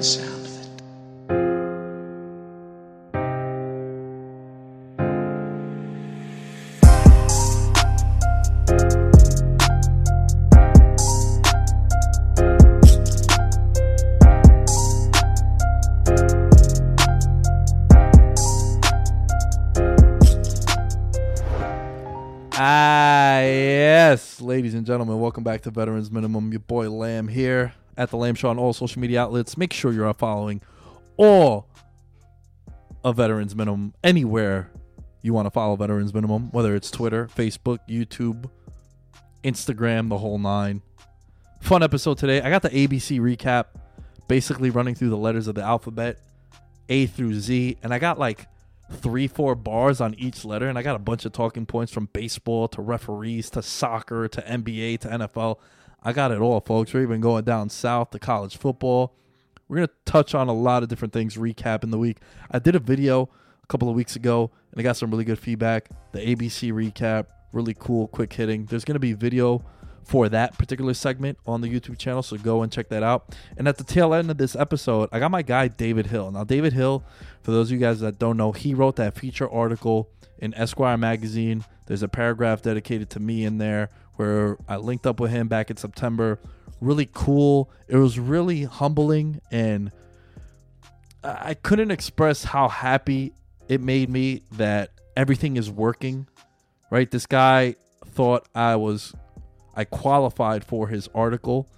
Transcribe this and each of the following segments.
I gentlemen, welcome back to Veterans Minimum. Your boy Lamb here at the Lamb Show on all social media outlets. Make sure you're following all of Veterans Minimum anywhere you want to follow Veterans Minimum, whether it's Twitter, Facebook, YouTube, Instagram, the whole nine. Fun episode today. I got the ABC recap, basically running through the letters of the alphabet, A through Z, and I got like three, four bars on each letter, and I got a bunch of talking points from baseball to referees to soccer to NBA to NFL. I got it all, folks. We're even going down south to college football. We're going to touch on a lot of different things, recap in the week. I did a video a couple of weeks ago, and I got some really good feedback. The ABC recap, really cool, quick hitting. There's going to be video for that particular segment on the YouTube channel, so go and check that out. And at the tail end of this episode, I got my guy David Hill. Now, David Hill, for those of you guys that don't know, he wrote that feature article in Esquire magazine. There's a paragraph dedicated to me in there where I linked up with him back in September. Really cool. It was really humbling, and I couldn't express how happy it made me that everything is working. Right? This guy thought I was I qualified for his article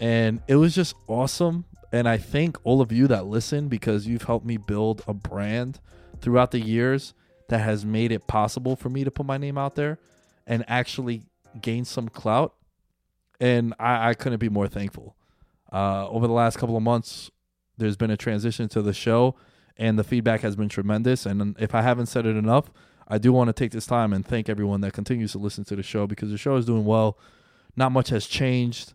and it was just awesome and I thank all of you that listen because you've helped me build a brand throughout the years that has made it possible for me to put my name out there and actually gain some clout and I, I couldn't be more thankful. Uh, over the last couple of months, there's been a transition to the show, and the feedback has been tremendous. And if I haven't said it enough, I do want to take this time and thank everyone that continues to listen to the show because the show is doing well. Not much has changed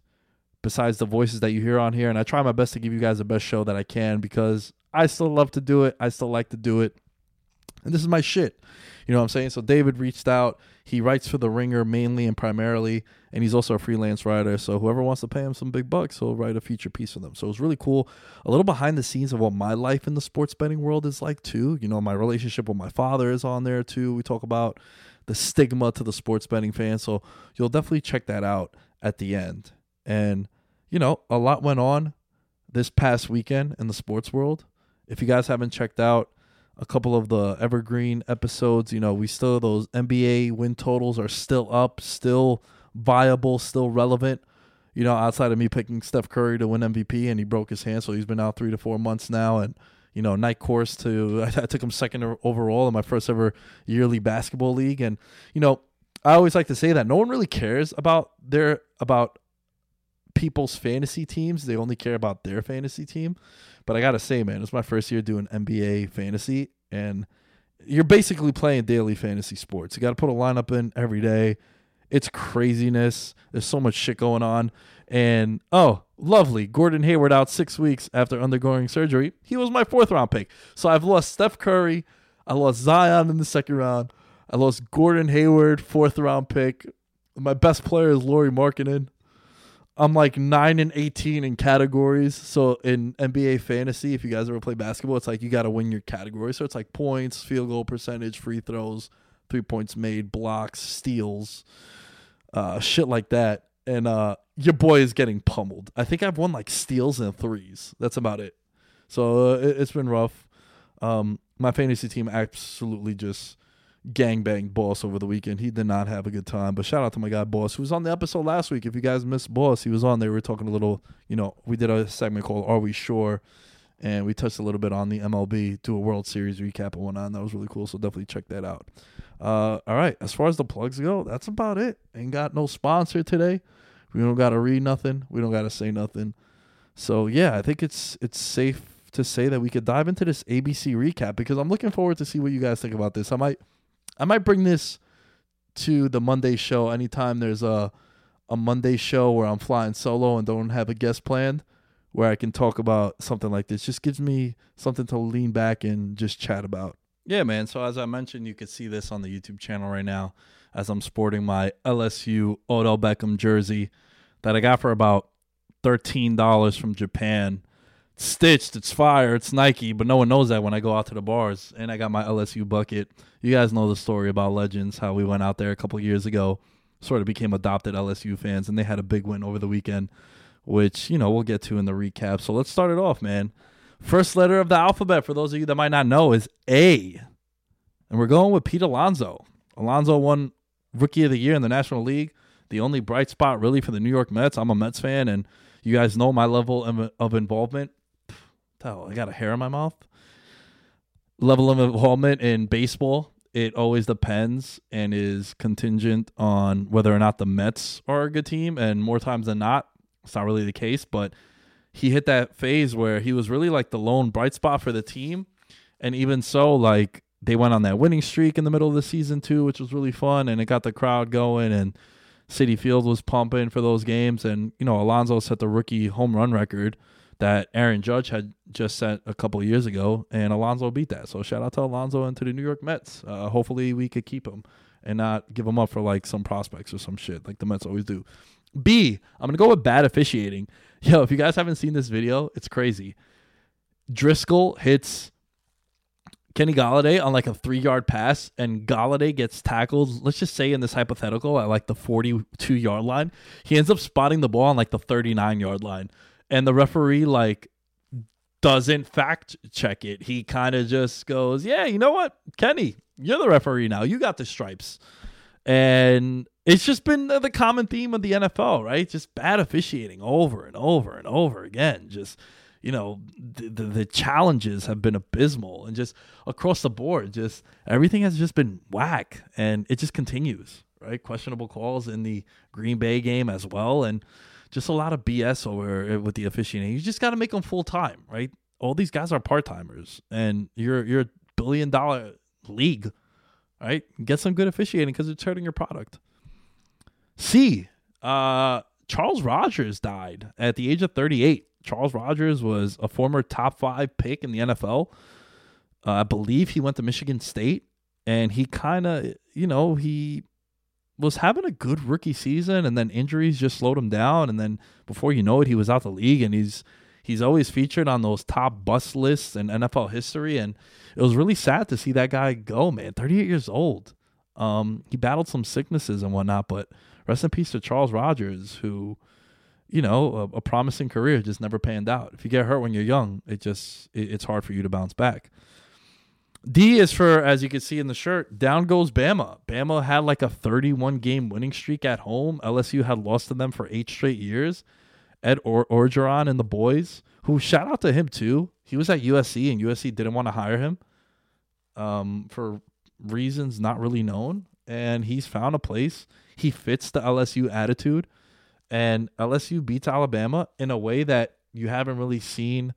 besides the voices that you hear on here, and I try my best to give you guys the best show that I can because I still love to do it. I still like to do it. And this is my shit. You know what I'm saying? So David reached out. He writes for The Ringer mainly and primarily, and he's also a freelance writer. So whoever wants to pay him some big bucks, he'll write a feature piece for them. So it was really cool. A little behind the scenes of what my life in the sports betting world is like too. You know, my relationship with my father is on there too. We talk about the stigma to the sports betting fan. So you'll definitely check that out at the end. And, you know, a lot went on this past weekend in the sports world. If you guys haven't checked out a couple of the evergreen episodes, you know, we still those NBA win totals are still up, still viable, still relevant. You know, outside of me picking Steph Curry to win MVP and he broke his hand, so he's been out 3 to 4 months now and you know, night course to. I, took him second overall in my first ever yearly basketball league, and you know, I always like to say that no one really cares about their about people's fantasy teams. They only care about their fantasy team. But I gotta say, man, it's my first year doing NBA fantasy, and you're basically playing daily fantasy sports. You got to put a lineup in every day. It's craziness. There's so much shit going on. And oh, lovely. Gordon Hayward out six weeks after undergoing surgery. He was my fourth round pick. So I've lost Steph Curry. I lost Zion in the second round. I lost Gordon Hayward, fourth round pick. My best player is Lauri Markkanen. I'm like nine and eighteen in categories. So in NBA fantasy, if you guys ever play basketball, it's like you got to win your category. So it's like points, field goal percentage, free throws, three points made, blocks, steals, uh, shit like that. And uh, your boy is getting pummeled. I think I've won like steals and threes. That's about it. So uh, it, has been rough. Um, my fantasy team absolutely just gangbang Boss over the weekend. He did not have a good time. But shout out to my guy Boss, who was on the episode last week. If you guys missed Boss, he was on there. We were talking a little, you know, we did a segment called Are We Sure? And we touched a little bit on the MLB, do a World Series recap and whatnot. And that was really cool. So definitely check that out. Uh, all right. As far as the plugs go, that's about it. Ain't got no sponsor today. We don't gotta read nothing. We don't gotta say nothing. So yeah, I think it's it's safe to say that we could dive into this ABC recap because I'm looking forward to see what you guys think about this. I might I might bring this to the Monday show anytime there's a a Monday show where I'm flying solo and don't have a guest planned where I can talk about something like this. Just gives me something to lean back and just chat about. Yeah, man. So as I mentioned, you can see this on the YouTube channel right now as I'm sporting my LSU Odell Beckham jersey that I got for about $13 from Japan stitched, it's fire, it's Nike, but no one knows that when I go out to the bars. And I got my LSU bucket. You guys know the story about Legends, how we went out there a couple years ago, sort of became adopted LSU fans, and they had a big win over the weekend, which, you know, we'll get to in the recap. So let's start it off, man. First letter of the alphabet, for those of you that might not know, is A. And we're going with Pete Alonso. Alonso won Rookie of the Year in the National League. The only bright spot, really, for the New York Mets. I'm a Mets fan, and you guys know my level of, involvement hell, I got a hair in my mouth. Level of involvement in baseball, it always depends and is contingent on whether or not the Mets are a good team. And more times than not, it's not really the case. But he hit that phase where he was really like the lone bright spot for the team. And even so, like they went on that winning streak in the middle of the season too, which was really fun. And it got the crowd going and Citi Field was pumping for those games. And, you know, Alonso set the rookie home run record that Aaron Judge had just set a couple years ago, and Alonso beat that. So shout out to Alonso and to the New York Mets. Uh, hopefully we could keep him and not give him up for like some prospects or some shit like the Mets always do. B, I'm gonna go with bad officiating. Yo, if you guys haven't seen this video, it's crazy. Driskel hits Kenny Golladay on like a three yard pass, and Golladay gets tackled. Let's just say in this hypothetical at like the 42 yard line, he ends up spotting the ball on like the 39 yard line and the referee like doesn't fact check it. He kind of just goes, "Yeah, you know what, Kenny, you're the referee now. You got the stripes." And it's just been the common theme of the NFL, right? Just bad officiating over and over and over again. Just you know, the, the, the challenges have been abysmal and just across the board, just everything has just been whack, and it just continues, right? Questionable calls in the Green Bay game as well, and just a lot of BS over with the officiating. You just got to make them full time, right? All these guys are part timers, and you're you're a billion dollar league, right? Get some good officiating because it's hurting your product. C. Uh, Charles Rogers died at the age of 38. Charles Rogers was a former top five pick in the NFL. Uh, I believe he went to Michigan State, and he kind of, you know, he was having a good rookie season and then injuries just slowed him down and then before you know it he was out the league and he's he's always featured on those top bust lists in NFL history and it was really sad to see that guy go man. 38 years old. Um, he battled some sicknesses and whatnot but rest in peace to Charles Rogers who you know a, a promising career just never panned out. If you get hurt when you're young it just it, it's hard for you to bounce back D is for, as you can see in the shirt, down goes Bama. Bama had like a 31 game winning streak at home. LSU had lost to them for eight straight years. Ed or- Orgeron and the boys, who shout out to him too. He was at USC and USC didn't want to hire him um, for reasons not really known. And he's found a place. He fits the LSU attitude. And LSU beats Alabama in a way that you haven't really seen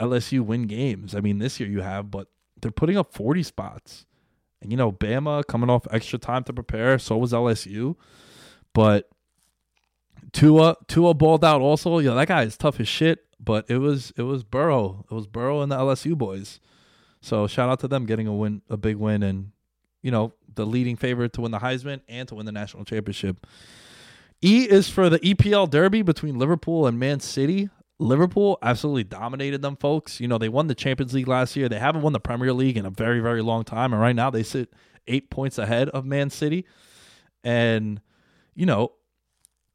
LSU win games. I mean, this year you have, but they're putting up 40 spots. And, you know, Bama coming off extra time to prepare. So was LSU. But Tua Tua balled out also. Yeah, that guy is tough as shit. But it was it was Burrow. It was Burrow and the LSU boys. So shout out to them getting a win, a big win, and you know the leading favorite to win the Heisman and to win the national championship. E is for the EPL derby between Liverpool and Man City. Liverpool absolutely dominated them, folks. You know, they won the Champions League last year. They haven't won the Premier League in a very, very long time. And right now they sit eight points ahead of Man City. And, you know,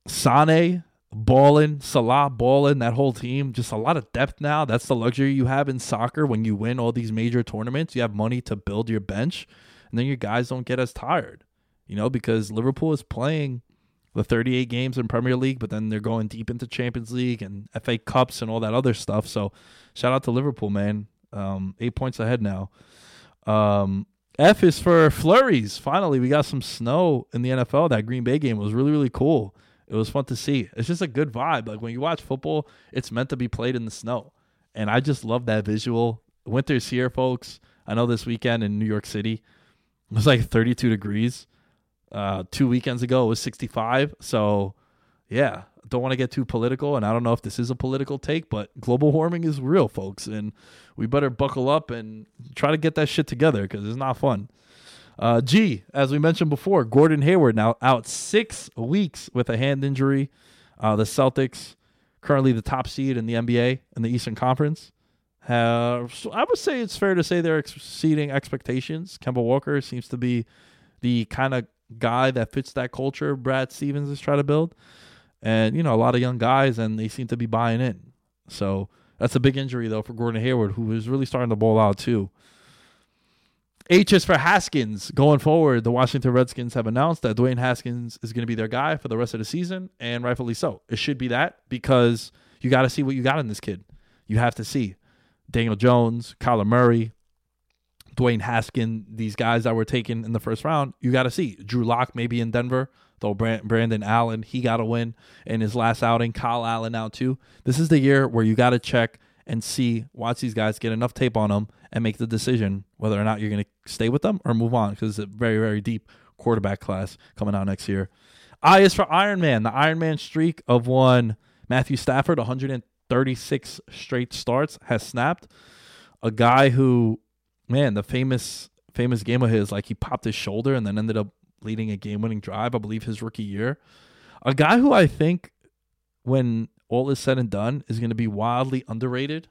Sane, balling, Salah balling, that whole team, just a lot of depth now. That's the luxury you have in soccer when you win all these major tournaments. You have money to build your bench, and then your guys don't get as tired, you know, because Liverpool is playing the 38 games in Premier League, but then they're going deep into Champions League and FA Cups and all that other stuff. So shout out to Liverpool, man. Um, eight points ahead now. Um, F is for flurries. Finally, we got some snow in the NFL. That Green Bay game was really, really cool. It was fun to see. It's just a good vibe. Like when you watch football, it's meant to be played in the snow. And I just love that visual. Winter's here, folks. I know this weekend in New York City it was like 32 degrees. Uh, two weekends ago, it was 65. So, yeah, don't want to get too political. And I don't know if this is a political take, but global warming is real, folks. And we better buckle up and try to get that shit together because it's not fun. Uh, G, as we mentioned before, Gordon Hayward now out six weeks with a hand injury. Uh, the Celtics, currently the top seed in the NBA in the Eastern Conference, have so I would say it's fair to say they're exceeding expectations. Kemba Walker seems to be the kind of guy that fits that culture Brad Stevens is trying to build, and you know a lot of young guys, and they seem to be buying in. So that's a big injury though for Gordon Hayward, who is really starting to ball out too. H is for Haskins. Going forward, the Washington Redskins have announced that Dwayne Haskins is going to be their guy for the rest of the season, and rightfully so. It should be that because you got to see what you got in this kid. You have to see Daniel Jones, Kyler Murray, Dwayne Haskins, these guys that were taken in the first round. You got to see Drew Lock maybe in Denver, though Brandon Allen he got a win in his last outing. Kyle Allen now too. This is the year where you got to check and see, watch these guys get enough tape on them and make the decision whether or not you're going to stay with them or move on because it's a very, very deep quarterback class coming out next year. I is for Iron Man. The Iron Man streak of one Matthew Stafford, 136 straight starts, has snapped. A guy who, man, the famous famous game of his, like he popped his shoulder and then ended up leading a game winning drive, I believe his rookie year. A guy who I think when all is said and done, is going to be wildly underrated.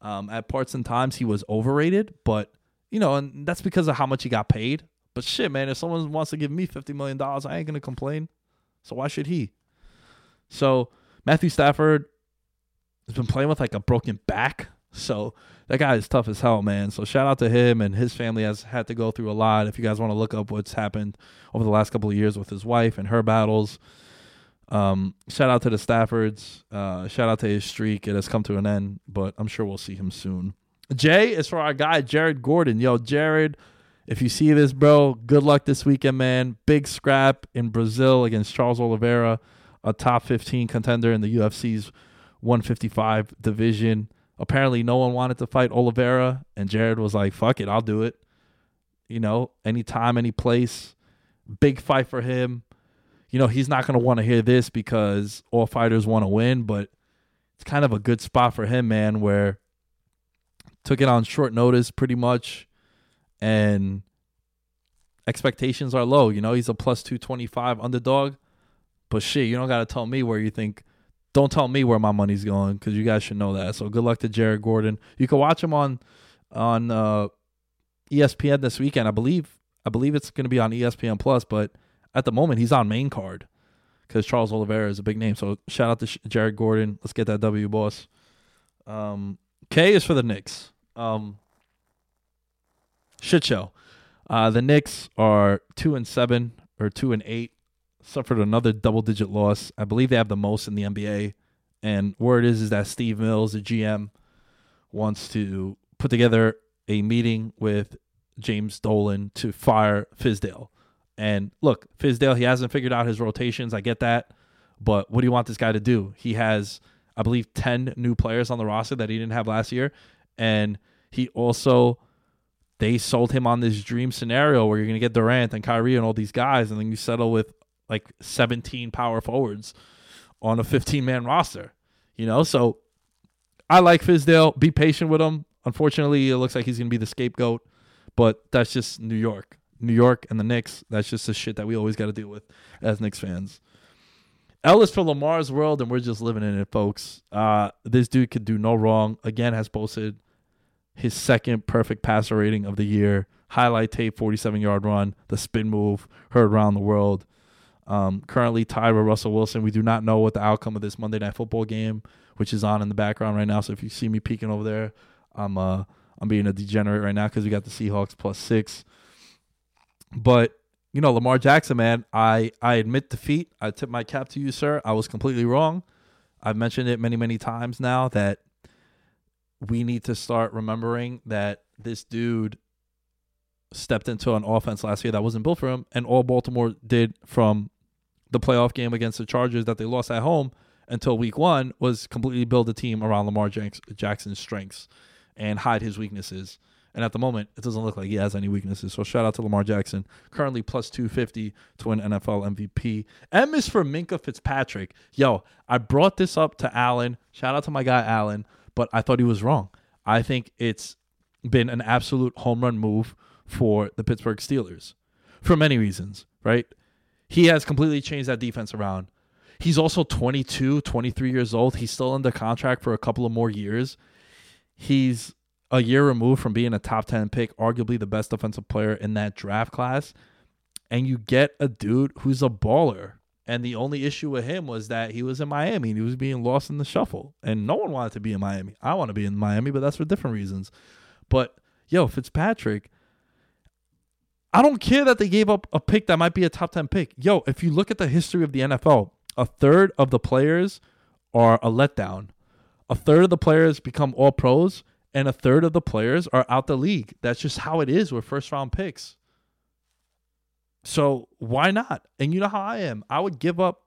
Um, at parts and times, he was overrated, but you know, and that's because of how much he got paid. But shit, man, if someone wants to give me fifty million dollars, I ain't gonna complain. So why should he? So Matthew Stafford has been playing with like a broken back. So that guy is tough as hell, man. So shout out to him and his family has had to go through a lot. If you guys want to look up what's happened over the last couple of years with his wife and her battles, um, shout out to the Staffords. Uh, shout out to his streak. It has come to an end, but I'm sure we'll see him soon. Jay is for our guy Jared Gordon. Yo, Jared, if you see this, bro, good luck this weekend, man. Big scrap in Brazil against Charles Oliveira, a top 15 contender in the UFC's 155 division. Apparently, no one wanted to fight Oliveira, and Jared was like, "Fuck it, I'll do it." You know, anytime, any place. Big fight for him you know, he's not to want to hear this because all fighters want to win, but it's kind of a good spot for him, man, where took it on short notice pretty much and expectations are low. You know, he's a plus 225 underdog, but shit, you don't got to tell me where you think. Don't tell me where my money's going because you guys should know that. So good luck to Jared Gordon. You can watch him on on uh, ESPN this weekend. I believe I believe it's going to be on ESPN Plus, but at the moment he's on main card because Charles Oliveira is a big name. So shout out to Jared Gordon. Let's get that W, boss. Um, K is for the Knicks. Um, shit show. Uh, the Knicks are two and seven or two and eight. Suffered another double digit loss. I believe they have the most in the NBA. And word is is that Steve Mills, the GM, wants to put together a meeting with James Dolan to fire Fizdale. And look, Fizdale, he hasn't figured out his rotations. I get that. But what do you want this guy to do? He has, I believe, 10 new players on the roster that he didn't have last year. And he also, they sold him on this dream scenario where you're going to get Durant and Kyrie and all these guys. And then you settle with like 17 power forwards on a 15 man roster. You know, so I like Fizdale. Be patient with him. Unfortunately, it looks like he's going to be the scapegoat, but that's just New York. New York and the Knicks, that's just the shit that we always got to deal with as Knicks fans. L is for Lamar's world, and we're just living in it, folks. Uh, this dude could do no wrong. Again, has posted his second perfect passer rating of the year. Highlight tape, 47 yard run, the spin move, heard around the world. Um, currently tied with Russell Wilson. We do not know what the outcome of this Monday Night Football game, which is on in the background right now. So if you see me peeking over there, I'm uh I'm being a degenerate right now because we got the Seahawks plus six. But you know, Lamar Jackson, man, I I admit defeat. I tip my cap to you, sir. I was completely wrong. I've mentioned it many many times now that we need to start remembering that this dude stepped into an offense last year that wasn't built for him, and all Baltimore did from the playoff game against the Chargers that they lost at home until week one was completely build a team around Lamar Jackson's strengths and hide his weaknesses. And at the moment, it doesn't look like he has any weaknesses. So shout out to Lamar Jackson, currently plus 250 to win NFL MVP. M is for Minkah Fitzpatrick. Yo, I brought this up to Allen. Shout out to my guy Allen, but I thought he was wrong. I think it's been an absolute home run move for the Pittsburgh Steelers for many reasons, right? He has completely changed that defense around. He's also 22, 23 years old. He's still under contract for a couple of more years. He's a year removed from being a top 10 pick, arguably the best defensive player in that draft class. And you get a dude who's a baller. And the only issue with him was that he was in Miami and he was being lost in the shuffle. And no one wanted to be in Miami. I want to be in Miami, but that's for different reasons. But yo, Fitzpatrick, I don't care that they gave up a pick that might be a top 10 pick. Yo, if you look at the history of the NFL, a third of the players are a letdown. A third of the players become all pros, and a third of the players are out the league. That's just how it is with first round picks. So why not? And you know how I am. I would give up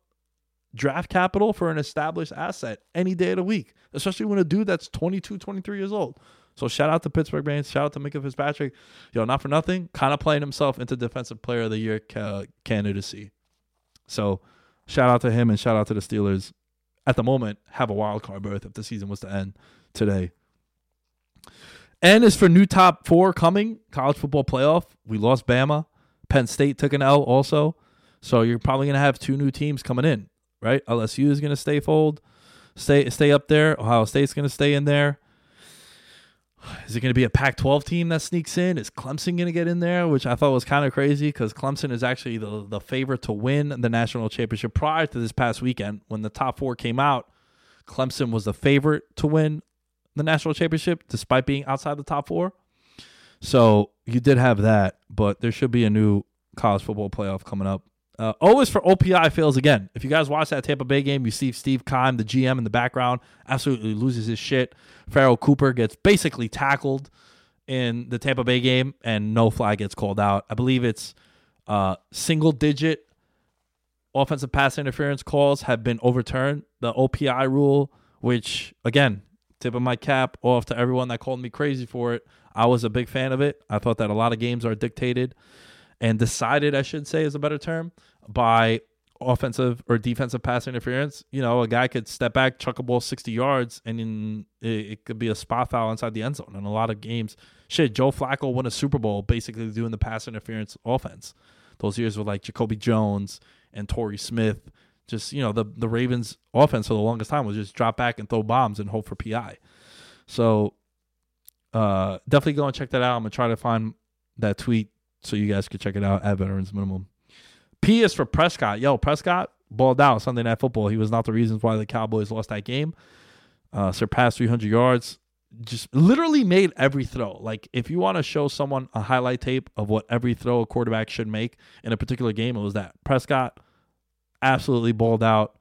draft capital for an established asset any day of the week, especially when a dude that's 22, 23 years old. So shout out to Pittsburgh Banks. Shout out to Minkah Fitzpatrick. Yo, not for nothing, kind of playing himself into Defensive Player of the Year ca- candidacy. So shout out to him and shout out to the Steelers. At the moment, have a wild card berth if the season was to end today. N is for new top four coming college football playoff, we lost Bama. Penn State took an L also. So you're probably gonna have two new teams coming in, right? LSU is gonna stay fold, stay stay up there. Ohio State's gonna stay in there. Is it going to be a Pac 12 team that sneaks in? Is Clemson going to get in there? Which I thought was kind of crazy because Clemson is actually the, the favorite to win the national championship prior to this past weekend. When the top four came out, Clemson was the favorite to win the national championship despite being outside the top four. So you did have that, but there should be a new college football playoff coming up. Uh, always for OPI fails again. If you guys watch that Tampa Bay game, you see Steve Keim, the GM in the background, absolutely loses his shit. Farrell Cooper gets basically tackled in the Tampa Bay game, and no flag gets called out. I believe it's uh, single digit offensive pass interference calls have been overturned. The OPI rule, which again, tip of my cap off to everyone that called me crazy for it. I was a big fan of it. I thought that a lot of games are dictated and decided, I should say, is a better term, by offensive or defensive pass interference. You know, a guy could step back, chuck a ball 60 yards, and in, it, it, could be a spot foul inside the end zone. And a lot of games, shit, Joe Flacco won a Super Bowl basically doing the pass interference offense. Those years with like Jacoby Jones and Torrey Smith. Just, you know, the, the Ravens offense for the longest time was just drop back and throw bombs and hope for PI. So uh, definitely go and check that out. I'm going to try to find that tweet so you guys could check it out at Veterans Minimum. P is for Prescott. Yo, Prescott balled out Sunday Night Football. He was not the reasons why the Cowboys lost that game. Uh, surpassed 300 yards. Just literally made every throw. Like, if you want to show someone a highlight tape of what every throw a quarterback should make in a particular game, it was that. Prescott absolutely balled out.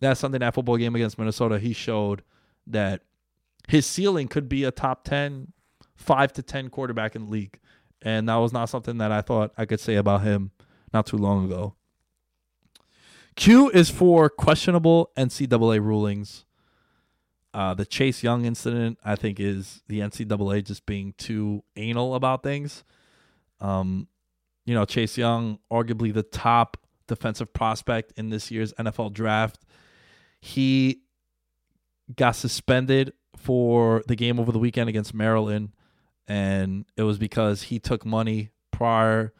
That Sunday Night Football game against Minnesota, he showed that his ceiling could be a top 10, 5 to 10 quarterback in the league. And that was not something that I thought I could say about him not too long ago. Q is for questionable NCAA rulings. Uh, the Chase Young incident, I think, is the NCAA just being too anal about things. Um, you know, Chase Young, arguably the top defensive prospect in this year's NFL draft, he got suspended for the game over the weekend against Maryland, and it was because he took money prior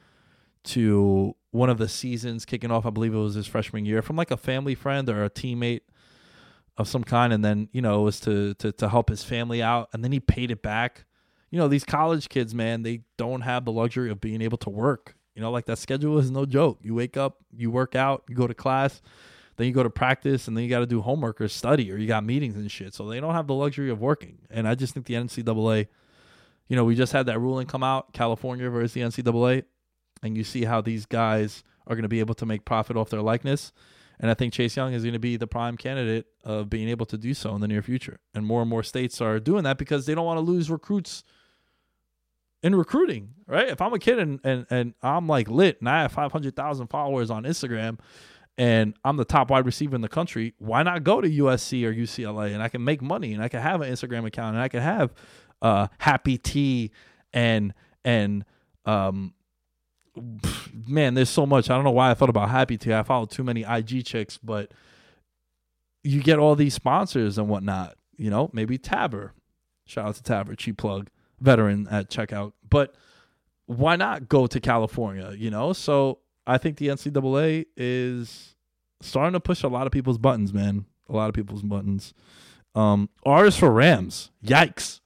to one of the seasons kicking off. I believe it was his freshman year from like a family friend or a teammate of some kind, and then you know it was to to to help his family out, and then he paid it back. You know these college kids, man, they don't have the luxury of being able to work. You know, like that schedule is no joke. You wake up, you work out, you go to class, then you go to practice, and then you got to do homework or study, or you got meetings and shit. So they don't have the luxury of working. And I just think the NCAA, you know, we just had that ruling come out, California versus the NCAA, and you see how these guys are going to be able to make profit off their likeness. And I think Chase Young is going to be the prime candidate of being able to do so in the near future. And more and more states are doing that because they don't want to lose recruits in recruiting, right? If I'm a kid and and, and I'm like lit and I have 500,000 followers on Instagram and I'm the top wide receiver in the country, why not go to USC or UCLA and I can make money and I can have an Instagram account and I can have uh Happy Tea and and um man, there's so much. I don't know why I thought about Happy Tea. I follow too many IG chicks, but you get all these sponsors and whatnot. You know, maybe Tabber. Shout out to Tabber, cheap plug, veteran at checkout. But why not go to California? You know, so I think the NCAA is starting to push a lot of people's buttons, man. A lot of people's buttons. Um, R is for Rams. Yikes.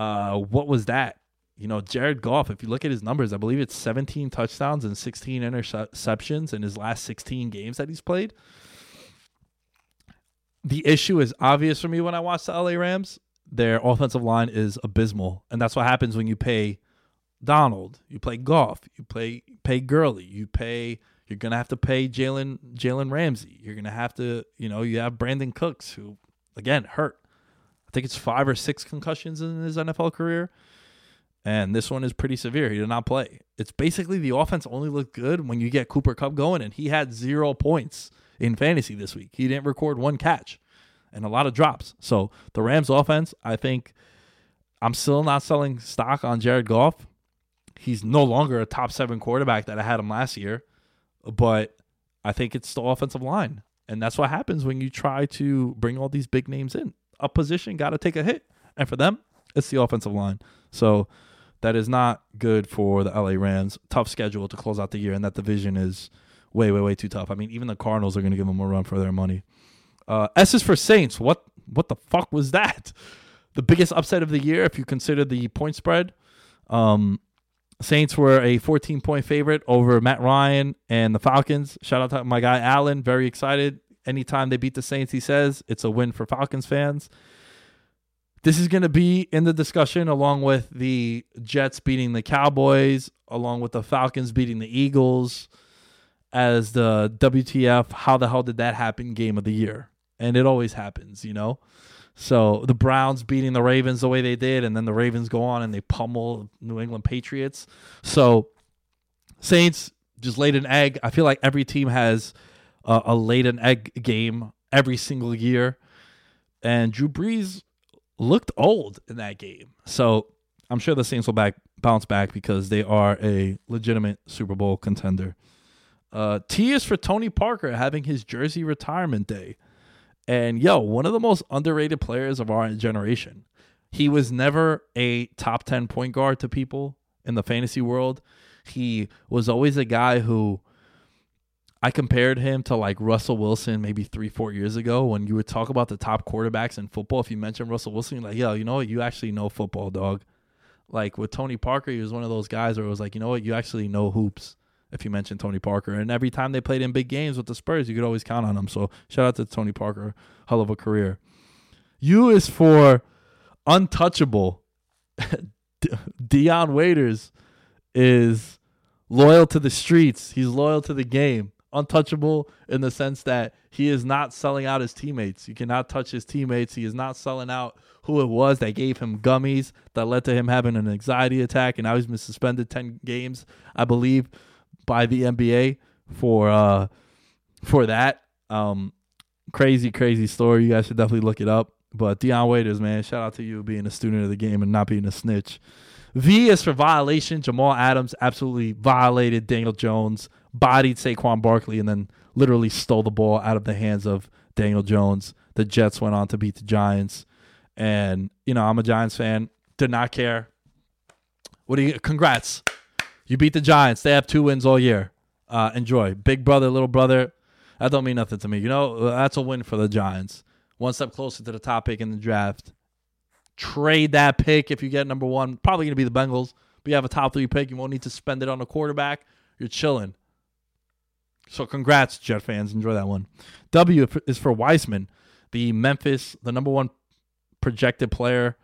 Uh, what was that? You know, Jared Goff, if you look at his numbers, I believe it's 17 touchdowns and 16 interceptions in his last 16 games that he's played. The issue is obvious for me when I watch the LA Rams. Their offensive line is abysmal. And that's what happens when you pay Donald, you play Goff, you play pay Gurley, you pay you're gonna have to pay Jalen Jalen Ramsey. You're gonna have to, you know, you have Brandin Cooks, who again hurt. I think it's five or six concussions in his NFL career. And this one is pretty severe. He did not play. It's basically the offense only looked good when you get Cooper Kupp going, and he had zero points in fantasy this week. He didn't record one catch and a lot of drops. So the Rams offense, I think I'm still not selling stock on Jared Goff. He's no longer a top seven quarterback that I had him last year, but I think it's the offensive line. And that's what happens when you try to bring all these big names in. A position got to take a hit. And for them, it's the offensive line. So that is not good for the LA Rams. Tough schedule to close out the year, and that division is way, way, way too tough. I mean, even the Cardinals are going to give them a run for their money. Uh, S is for Saints. What what the fuck was that? The biggest upset of the year, if you consider the point spread. Um, Saints were a 14 point favorite over Matt Ryan and the Falcons. Shout out to my guy Allen. Very excited. Anytime they beat the Saints, he says it's a win for Falcons fans. This is going to be in the discussion along with the Jets beating the Cowboys, along with the Falcons beating the Eagles as the WTF, how the hell did that happen game of the year? And it always happens, you know? So the Browns beating the Ravens the way they did, and then the Ravens go on and they pummel New England Patriots. So Saints just laid an egg. I feel like every team has a, a laid an egg game every single year. And Drew Brees looked old in that game. So I'm sure the Saints will back bounce back because they are a legitimate Super Bowl contender. Uh, T is for Tony Parker having his jersey retirement day. And yo, one of the most underrated players of our generation. He was never a top 10 point guard to people in the fantasy world. He was always a guy who I compared him to like Russell Wilson maybe three, four years ago when you would talk about the top quarterbacks in football. If you mentioned Russell Wilson, like, yo, you know what? You actually know football, dog. Like with Tony Parker, he was one of those guys where it was like, you know what? You actually know hoops if you mentioned Tony Parker. And every time they played in big games with the Spurs, you could always count on him. So shout out to Tony Parker. Hell of a career. U is for untouchable. Dion Waiters is loyal to the streets. He's loyal to the game. Untouchable in the sense that he is not selling out his teammates. You cannot touch his teammates. He is not selling out who it was that gave him gummies that led to him having an anxiety attack, and now he's been suspended ten games, I believe, by the NBA for uh for that. Um, crazy, crazy story. You guys should definitely look it up. But Dion Waiters, man, shout out to you being a student of the game and not being a snitch. V is for violation. Jamal Adams absolutely violated Daniel Jones, bodied Saquon Barkley, and then literally stole the ball out of the hands of Daniel Jones. The Jets went on to beat the Giants. And, you know, I'm a Giants fan. Did not care. What do you congrats. You beat the Giants. They have two wins all year. Uh, enjoy. Big brother, little brother. That don't mean nothing to me. You know, that's a win for the Giants. One step closer to the top pick in the draft. Trade that pick if you get number one. Probably going to be the Bengals. But you have a top three pick. You won't need to spend it on a quarterback. You're chilling. So congrats, Jet fans. Enjoy that one. W is for Wiseman, the Memphis, the number one projected player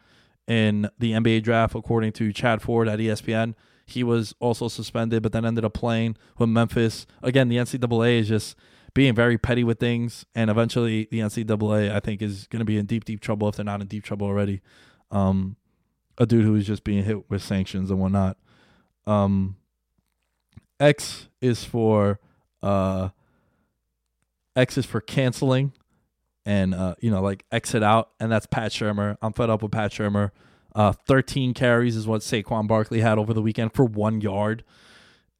in the NBA draft, according to Chad Ford at ESPN. He was also suspended, but then ended up playing with Memphis. Again, the NCAA is just being very petty with things, and eventually the NCAA, I think, is going to be in deep, deep trouble if they're not in deep trouble already. Um, a dude who is just being hit with sanctions and whatnot. Um, X is for uh, X is for canceling and uh, you know like exit out, and that's Pat Shurmur. I'm fed up with Pat Shurmur. Uh, 13 carries is what Saquon Barkley had over the weekend for one yard,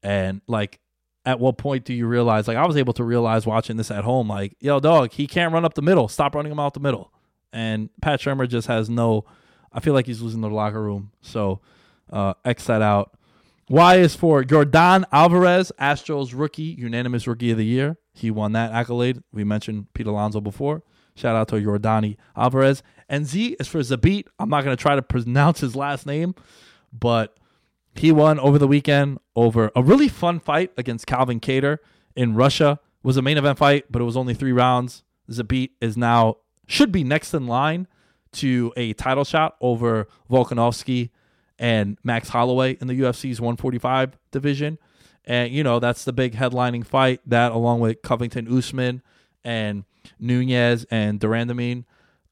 and like at what point do you realize like I was able to realize watching this at home like yo dog he can't run up the middle. Stop running him out the middle. And Pat Shurmur just has no I feel like he's losing the locker room. So uh X that out Y is for Yordan Alvarez Astros rookie unanimous rookie of the year. He won that accolade. We mentioned Pete Alonso before. Shout out to Yordan Alvarez. And Z is for Zabit. I'm not going to try to pronounce his last name but he won over the weekend over a really fun fight against Calvin Kattar in Russia. It was a main event fight, but it was only three rounds. Zabit is now should be next in line to a title shot over Volkanovski and Max Holloway in the UFC's 145 division. And you know, that's the big headlining fight that along with Covington Usman and Nunes and de Randamie,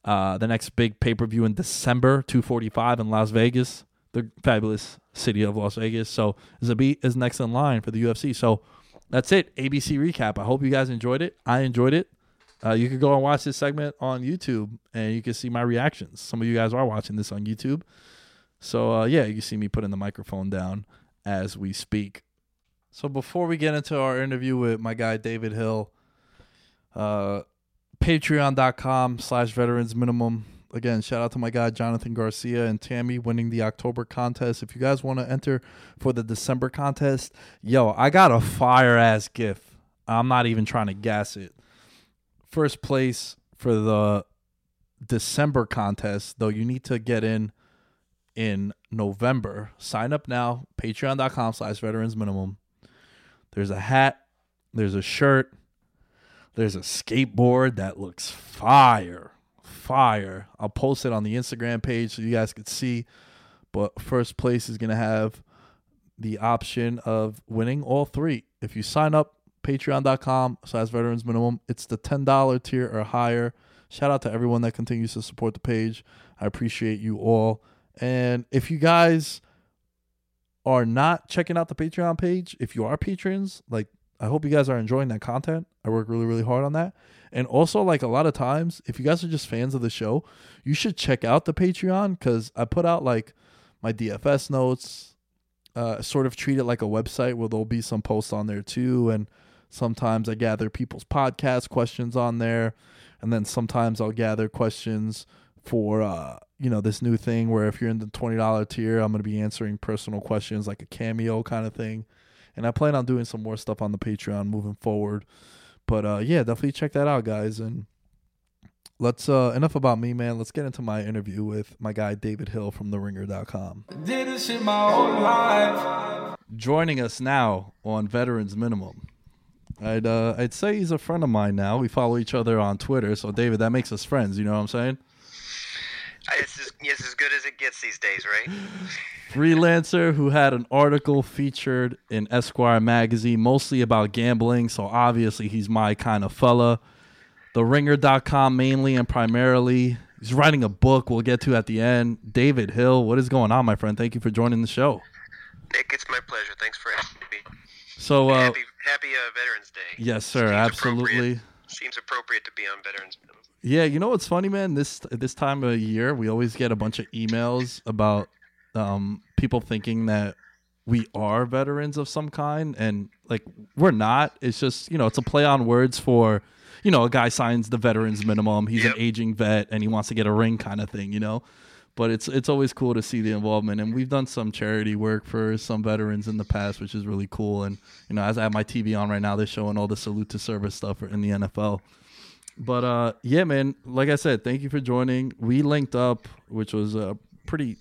uh, the next big pay-per-view in December 245 in Las Vegas the fabulous city of Las Vegas. So Zabit is next in line for the UFC. So that's it. ABC recap. I hope you guys enjoyed it. I enjoyed it. Uh, you can go and watch this segment on YouTube and you can see my reactions. Some of you guys are watching this on YouTube. So uh, yeah, you see me putting the microphone down as we speak. So before we get into our interview with my guy David Hill, uh, patreon.com slash veterans minimum again, shout out to my guy Jonathan Garcia and Tammy winning the October contest. If you guys want to enter for the December contest, yo, I got a fire ass gift. I'm not even trying to gas it. First place for the December contest, though, you need to get in in November. Sign up now, patreon.com slash veterans minimum. There's a hat, there's a shirt, there's a skateboard that looks fire fire. I'll post it on the Instagram page so you guys can see. But first place is gonna have the option of winning all three. If you sign up, patreon.com slash veterans minimum, it's the $10 tier or higher. Shout out to everyone that continues to support the page. I appreciate you all. And if you guys are not checking out the Patreon page, if you are patrons, like I hope you guys are enjoying that content. I work really, really hard on that. And also, like a lot of times, if you guys are just fans of the show, you should check out the Patreon because I put out like my DFS notes, uh, sort of treat it like a website where there'll be some posts on there too. And sometimes I gather people's podcast questions on there. And then sometimes I'll gather questions for, uh, you know, this new thing where if you're in the $20 tier, I'm going to be answering personal questions like a cameo kind of thing. And I plan on doing some more stuff on the Patreon moving forward. But uh, yeah, definitely check that out, guys. And let's uh enough about me, man. Let's get into my interview with my guy David Hill from TheRinger.com. Did this shit my whole life. Joining us now on Veterans Minimum. I'd uh, I'd say he's a friend of mine now. We follow each other on Twitter, so David, that makes us friends. You know what I'm saying? It's as, it's as good as it gets these days, right? freelancer who had an article featured in Esquire magazine mostly about gambling, so obviously he's my kind of fella. TheRinger.com mainly and primarily. He's writing a book we'll get to at the end. David Hill, what is going on, my friend? Thank you for joining the show. Nick, it's my pleasure. Thanks for having me. So, uh, happy happy uh, Veterans Day. yes, sir, Seems absolutely. appropriate. Seems appropriate to be on Veterans. Yeah, you know what's funny, man? This this time of year, we always get a bunch of emails about um, people thinking that we are veterans of some kind, and like we're not. It's just you know, it's a play on words for you know, a guy signs the veterans minimum. He's Yep. an aging vet, and he wants to get a ring, kind of thing. You know. But it's it's always cool to see the involvement, and we've done some charity work for some veterans in the past, which is really cool. And you know, as I have my TV on right now, they're showing all the salute to service stuff in the NFL. But uh, yeah, man. Like I said, thank you for joining. We linked up, which was uh, pretty.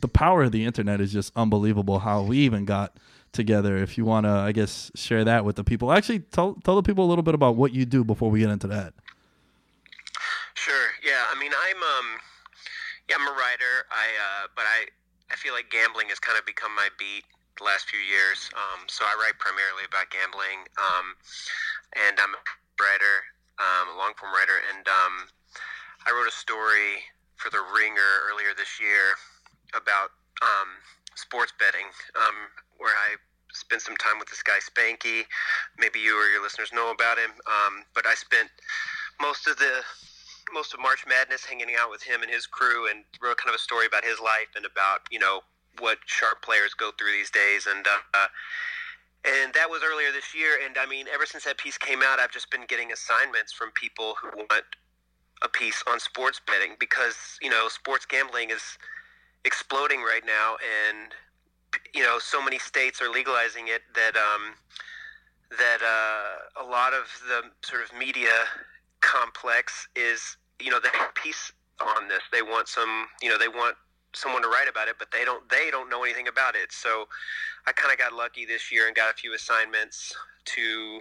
The power of the internet is just unbelievable. How we even got together. If you want to, I guess, share that with the people. Actually, tell tell the people a little bit about what you do before we get into that. Sure. Yeah. I mean, I'm um, yeah, I'm a writer. I uh, but I I feel like gambling has kind of become my beat the last few years. Um, so I write primarily about gambling. Um, and I'm a writer, um, a long form writer, and um, I wrote a story for the Ringer earlier this year about um, sports betting, um, where I spent some time with this guy Spanky. Maybe you or your listeners know about him, um, but I spent most of the most of March Madness hanging out with him and his crew, and wrote kind of a story about his life and about you know what sharp players go through these days, and. Uh, and that was earlier this year. And I mean, ever since that piece came out, I've just been getting assignments from people who want a piece on sports betting because you know sports gambling is exploding right now, and you know so many states are legalizing it that um, that uh, a lot of the sort of media complex is you know they piece on this. They want some you know they want someone to write about it, but they don't they don't know anything about it. So I kind of got lucky this year and got a few assignments to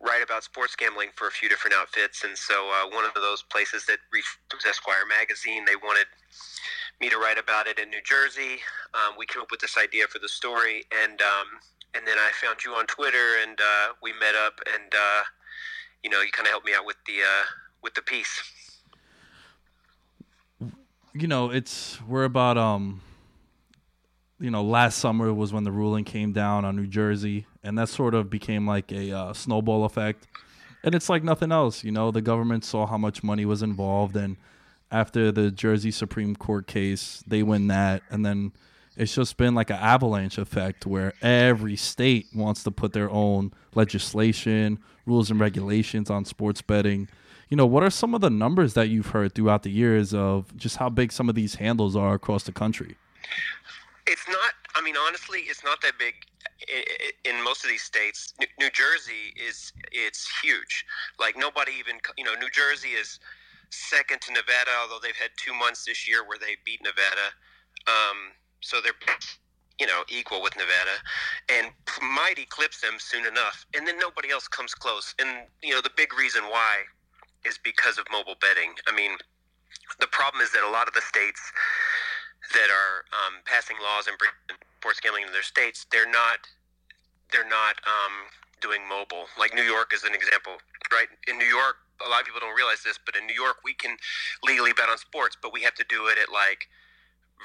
write about sports gambling for a few different outfits. And so uh, one of those places that was Esquire magazine. They wanted me to write about it in New Jersey. Um, we came up with this idea for the story, and um, and then I found you on Twitter, and uh, we met up, and uh, you know you kind of helped me out with the uh, with the piece. You know, it's we're about um you know, last summer was when the ruling came down on New Jersey and that sort of became like a uh, snowball effect. And it's like nothing else, you know, the government saw how much money was involved and after the Jersey Supreme Court case, they win that and then it's just been like an avalanche effect where every state wants to put their own legislation, rules and regulations on sports betting you know, what are some of the numbers that you've heard throughout the years of just how big some of these handles are across the country? It's not. I mean, honestly, it's not that big in most of these states. New- New Jersey is it's huge. Like nobody even you know New Jersey is second to Nevada, although they've had two months this year where they beat Nevada. Um, so they're you know equal with Nevada, and might eclipse them soon enough. And then nobody else comes close. And you know the big reason why is because of mobile betting. I mean, the problem is that a lot of the states that are um, passing laws and bringing sports gambling in their states, they're not they're not um, doing mobile. Like New York is an example, right? In New York, a lot of people don't realize this, but in New York, we can legally bet on sports, but we have to do it at like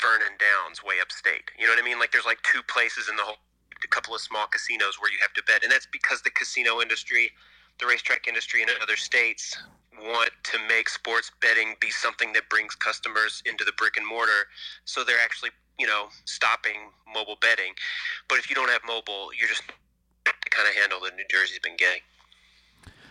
Vernon Downs, way upstate. You know what I mean? Like there's like two places in the whole, a couple of small casinos where you have to bet, and that's because the casino industry, the racetrack industry in other states want to make sports betting be something that brings customers into the brick and mortar. So they're actually, you know, stopping mobile betting. But if you don't have mobile, you're just the kind of handle that New Jersey's been getting.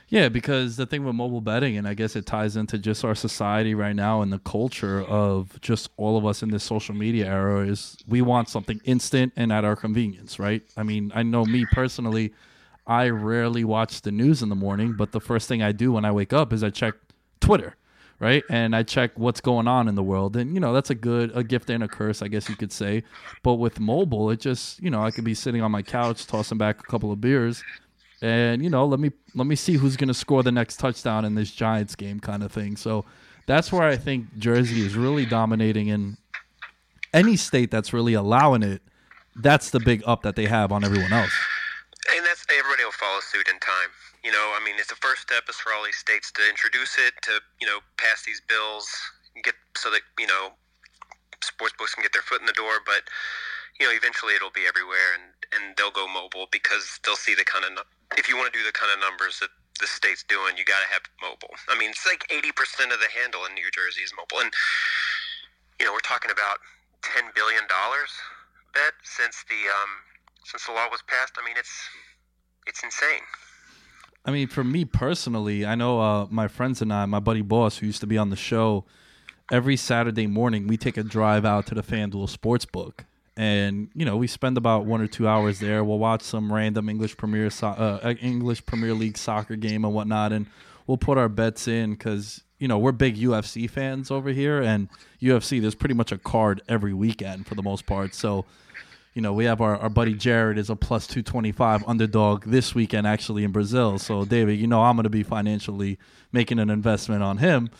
Yeah, because the thing with mobile betting, and I guess it ties into just our society right now and the culture of just all of us in this social media era is we want something instant and at our convenience, right? I mean, I know me personally, I rarely watch the news in the morning, but the first thing I do when I wake up is I check Twitter, right? And I check what's going on in the world. And, you know, that's a good, a gift and a curse, I guess you could say. But with mobile, it just, you know, I could be sitting on my couch, tossing back a couple of beers and you know let me let me see who's going to score the next touchdown in this giants game kind of thing so that's where I think Jersey is really dominating in any state that's really allowing it. That's the big up that they have on everyone else. And that's everybody will follow suit in time. You know, I mean, it's the first step is for all these states to introduce it, to you know, pass these bills, get so that you know, sports books can get their foot in the door. But you know, eventually it'll be everywhere, and and they'll go mobile because they'll see the kind of if you want to do the kind of numbers that the state's doing, you got to have mobile. I mean, it's like eighty percent of the handle in New Jersey is mobile, and you know, we're talking about ten billion dollars bet since the um, since the law was passed. I mean, it's it's insane. I mean, for me personally, I know uh, my friends and I, my buddy Boss, who used to be on the show, every Saturday morning we take a drive out to the FanDuel Sportsbook. And you know we spend about one or two hours there. We'll watch some random English Premier so- uh, English Premier League soccer game and whatnot, and we'll put our bets in because you know we're big UFC fans over here, and UFC there's pretty much a card every weekend for the most part. So you know, we have our, our buddy Jared is a plus 225 underdog this weekend actually in Brazil. So, David, you know, I'm going to be financially making an investment on him.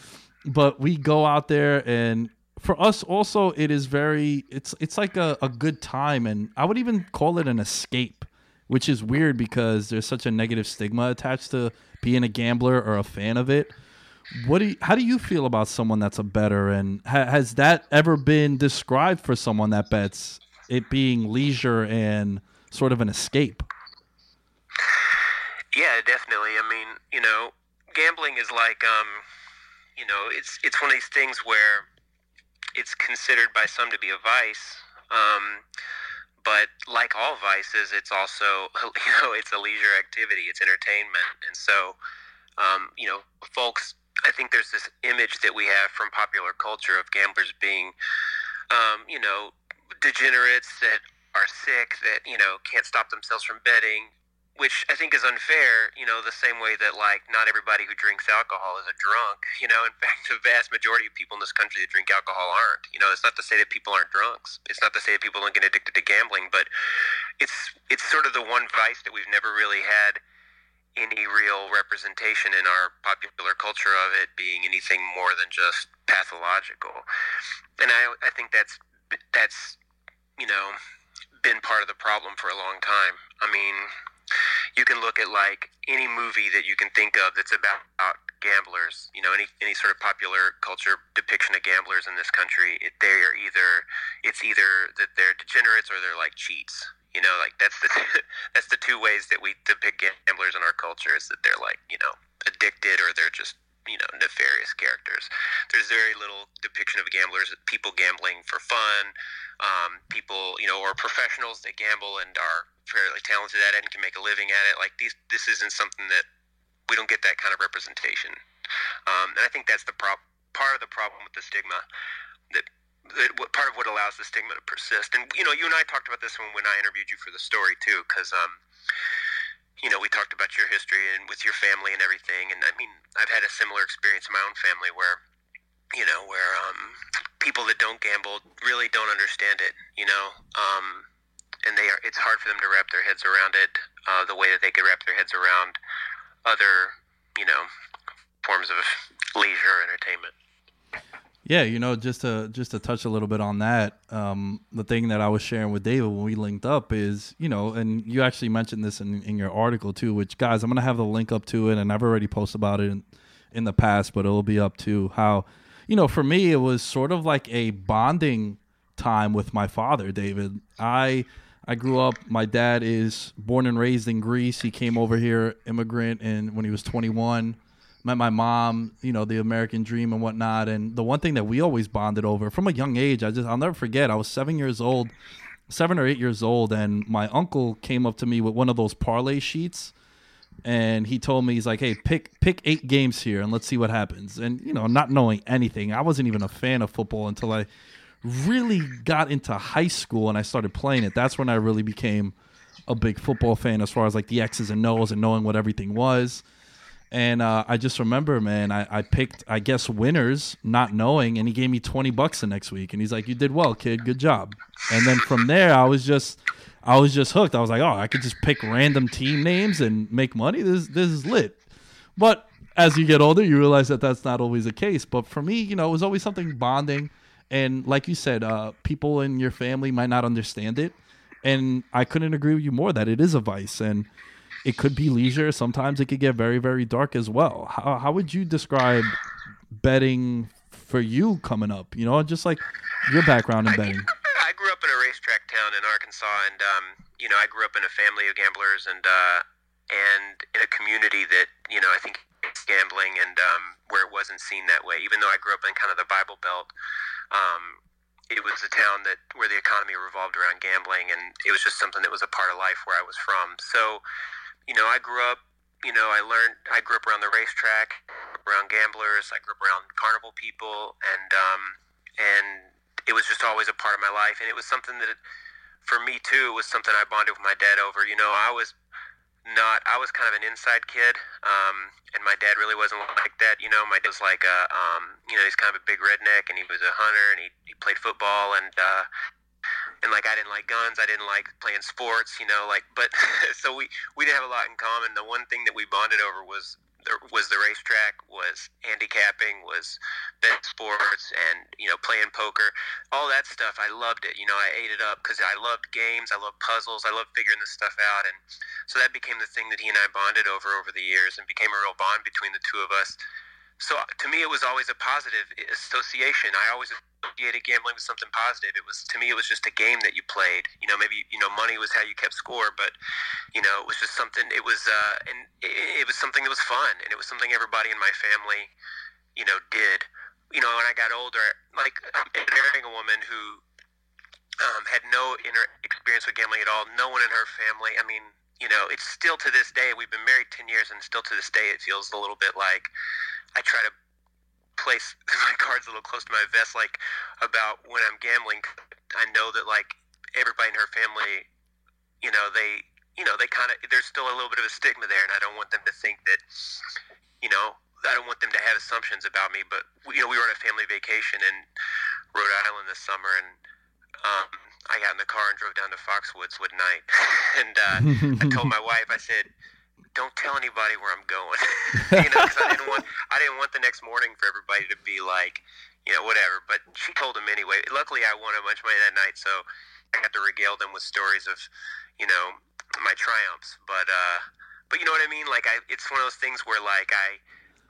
But we go out there and for us also it is very it's it's like a, a good time and I would even call it an escape, which is weird because there's such a negative stigma attached to being a gambler or a fan of it. What do you, how do you feel about someone that's a better and ha, has that ever been described for someone that bets it being leisure and sort of an escape. Yeah, definitely. I mean, you know, gambling is like, um, you know, it's it's one of these things where it's considered by some to be a vice, um, but like all vices, it's also you know it's a leisure activity, it's entertainment, and so um, you know, folks. I think there's this image that we have from popular culture of gamblers being, um, you know, degenerates that are sick that you know can't stop themselves from betting which I think is unfair, you know, the same way that like not everybody who drinks alcohol is a drunk. You know, in fact, the vast majority of people in this country that drink alcohol aren't. You know, it's not to say that people aren't drunks. It's not to say that people don't get addicted to gambling, but it's it's sort of the one vice that we've never really had any real representation in our popular culture of it being anything more than just pathological. And I I think that's that's you know been part of the problem for a long time. I mean, you can look at like any movie that you can think of that's about gamblers. You know, any any sort of popular culture depiction of gamblers in this country. It, they are either it's either that they're degenerates or they're like cheats. You know, like that's the that's the two ways that we depict gamblers in our culture is that they're like you know addicted or they're just you know nefarious characters. There's very little depiction of gamblers, people gambling for fun, um, people you know, or professionals that gamble and are fairly talented at it and can make a living at it. Like these, this isn't something that we don't get that kind of representation, um, and I think that's the prop part of the problem with the stigma that. what, part of what allows the stigma to persist, and you know, you and I talked about this when, when I interviewed you for the story too, because um, you know, we talked about your history and with your family and everything. And I mean, I've had a similar experience in my own family where, you know, where um, people that don't gamble really don't understand it, you know, um, and they are. It's hard for them to wrap their heads around it uh, the way that they could wrap their heads around other, you know, forms of leisure entertainment. Yeah, you know, just to just to touch a little bit on that, um, the thing that I was sharing with David when we linked up is, you know, and you actually mentioned this in, in your article too. Which guys, I'm gonna have the link up to it, and I've already posted about it in, in the past, but it'll be up to how, you know, for me it was sort of like a bonding time with my father, David. I I grew up. My dad is born and raised in Greece. He came over here immigrant, and when he was 21 met my mom, you know, the American dream and whatnot. And the one thing that we always bonded over from a young age, I just I'll never forget. I was seven years old, seven or eight years old, and my uncle came up to me with one of those parlay sheets, and he told me he's like, "Hey, pick pick eight games here, and let's see what happens." And you know, not knowing anything, I wasn't even a fan of football until I really got into high school and I started playing it. That's when I really became a big football fan as far as like the X's and O's and knowing what everything was. And uh, I just remember, man, I, I picked, I guess, winners, not knowing, and he gave me 20 bucks the next week. And he's like, You did well, kid. Good job. And then from there, I was just, I was just hooked. I was like, Oh, I could just pick random team names and make money. This, this is lit. But as you get older, you realize that that's not always the case. But for me, you know, it was always something bonding. And like you said, uh, people in your family might not understand it. And I couldn't agree with you more that it is a vice and it could be leisure. Sometimes it could get very, very dark as well. How, how would you describe betting for you coming up? You know, just like your background in betting. I grew up in a racetrack town in Arkansas, and um, you know, I grew up in a family of gamblers, and uh, and in a community that you know, I think it's gambling, and um, where it wasn't seen that way. Even though I grew up in kind of the Bible Belt, um, it was a town that where the economy revolved around gambling, and it was just something that was a part of life where I was from. So, you know, I grew up. You know, I learned. I grew up around the racetrack, around gamblers. I grew up around carnival people, and um, and it was just always a part of my life. And it was something that, for me too, was something I bonded with my dad over. You know, I was not. I was kind of an inside kid, um, and my dad really wasn't like that. You know, my dad was like a, um, you know, he's kind of a big redneck, and he was a hunter, and he, he played football, and uh, and like I didn't like guns, I didn't like playing sports. You know, like but so we we didn't have a lot in common. The one thing that we bonded over was was the racetrack, was handicapping, was bet sports, and you know playing poker, all that stuff. I loved it. You know, I ate it up because I loved games, I loved puzzles, I loved figuring this stuff out, and so that became the thing that he and I bonded over over the years, and became a real bond between the two of us. So to me, it was always a positive association. I always associated gambling with something positive. It was to me, it was just a game that you played. You know, maybe you know money was how you kept score, but you know, it was just something. It was uh, and it, it was something that was fun, and it was something everybody in my family, you know, did. You know, when I got older, like marrying a woman who um, had no inner experience with gambling at all. No one in her family. I mean, you know, it's still to this day. We've been married ten years, and still to this day, it feels a little bit like I try to place my cards a little close to my vest, like about when I'm gambling. I know that like everybody in her family, you know, they, you know, they kind of there's still a little bit of a stigma there, and I don't want them to think that, you know, I don't want them to have assumptions about me. But you know, we were on a family vacation in Rhode Island this summer, and um, I got in the car and drove down to Foxwoods one night, and uh, I told my wife, I said don't tell anybody where I'm going. you know, because I didn't want I didn't want the next morning for everybody to be like, you know, whatever. But she told them anyway. Luckily, I won a bunch of money that night, so I got to regale them with stories of, you know, my triumphs. But uh, but you know what I mean? Like I, it's one of those things where like I,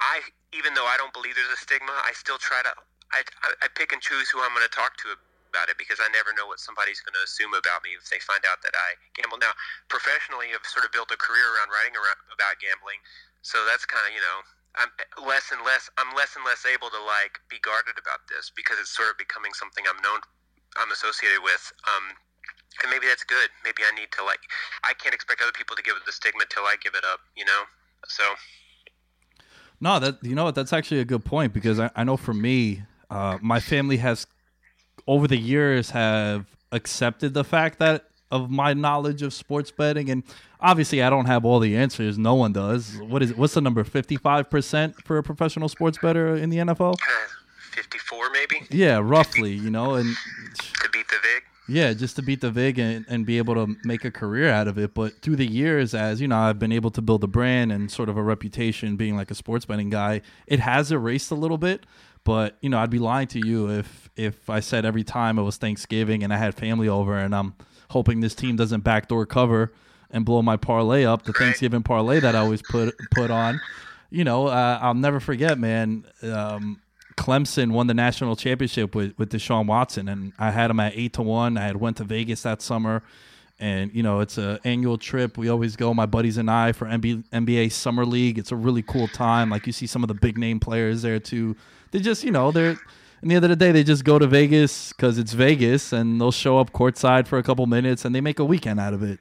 I even though I don't believe there's a stigma, I still try to I I, I pick and choose who I'm going to talk to about it because I never know what somebody's going to assume about me if they find out that I gamble. Now, professionally, I've sort of built a career around writing around, about gambling, so that's kind of you know I'm less and less I'm less and less able to like be guarded about this because it's sort of becoming something I'm known I'm associated with. Um, and maybe that's good. Maybe I need to like I can't expect other people to give it the stigma till I give it up. You know, so. No, that you know what that's actually a good point because I, I know for me, uh, my family has over the years have accepted the fact that of my knowledge of sports betting and obviously I don't have all the answers. No one does. What is what's the number? 55% for a professional sports bettor in the NFL uh, 54 maybe? Yeah roughly you know and to beat the vig? Yeah just to beat the vig and, and be able to make a career out of it. But through the years as you know I've been able to build a brand and sort of a reputation being like a sports betting guy it has erased a little bit but you know, I'd be lying to you if if I said every time it was Thanksgiving and I had family over and I'm hoping this team doesn't backdoor cover and blow my parlay up, the Thanksgiving parlay that I always put put on. You know, uh, I'll never forget, man. Um, Clemson won the national championship with with Deshaun Watson, and I had him at eight to one. I had went to Vegas that summer, and you know it's an annual trip. We always go, my buddies and I, for NBA, NBA Summer League. It's a really cool time. Like you see some of the big name players there too they just you know they're. And the end of the day, they just go to Vegas because it's Vegas, and they'll show up courtside for a couple minutes, and they make a weekend out of it.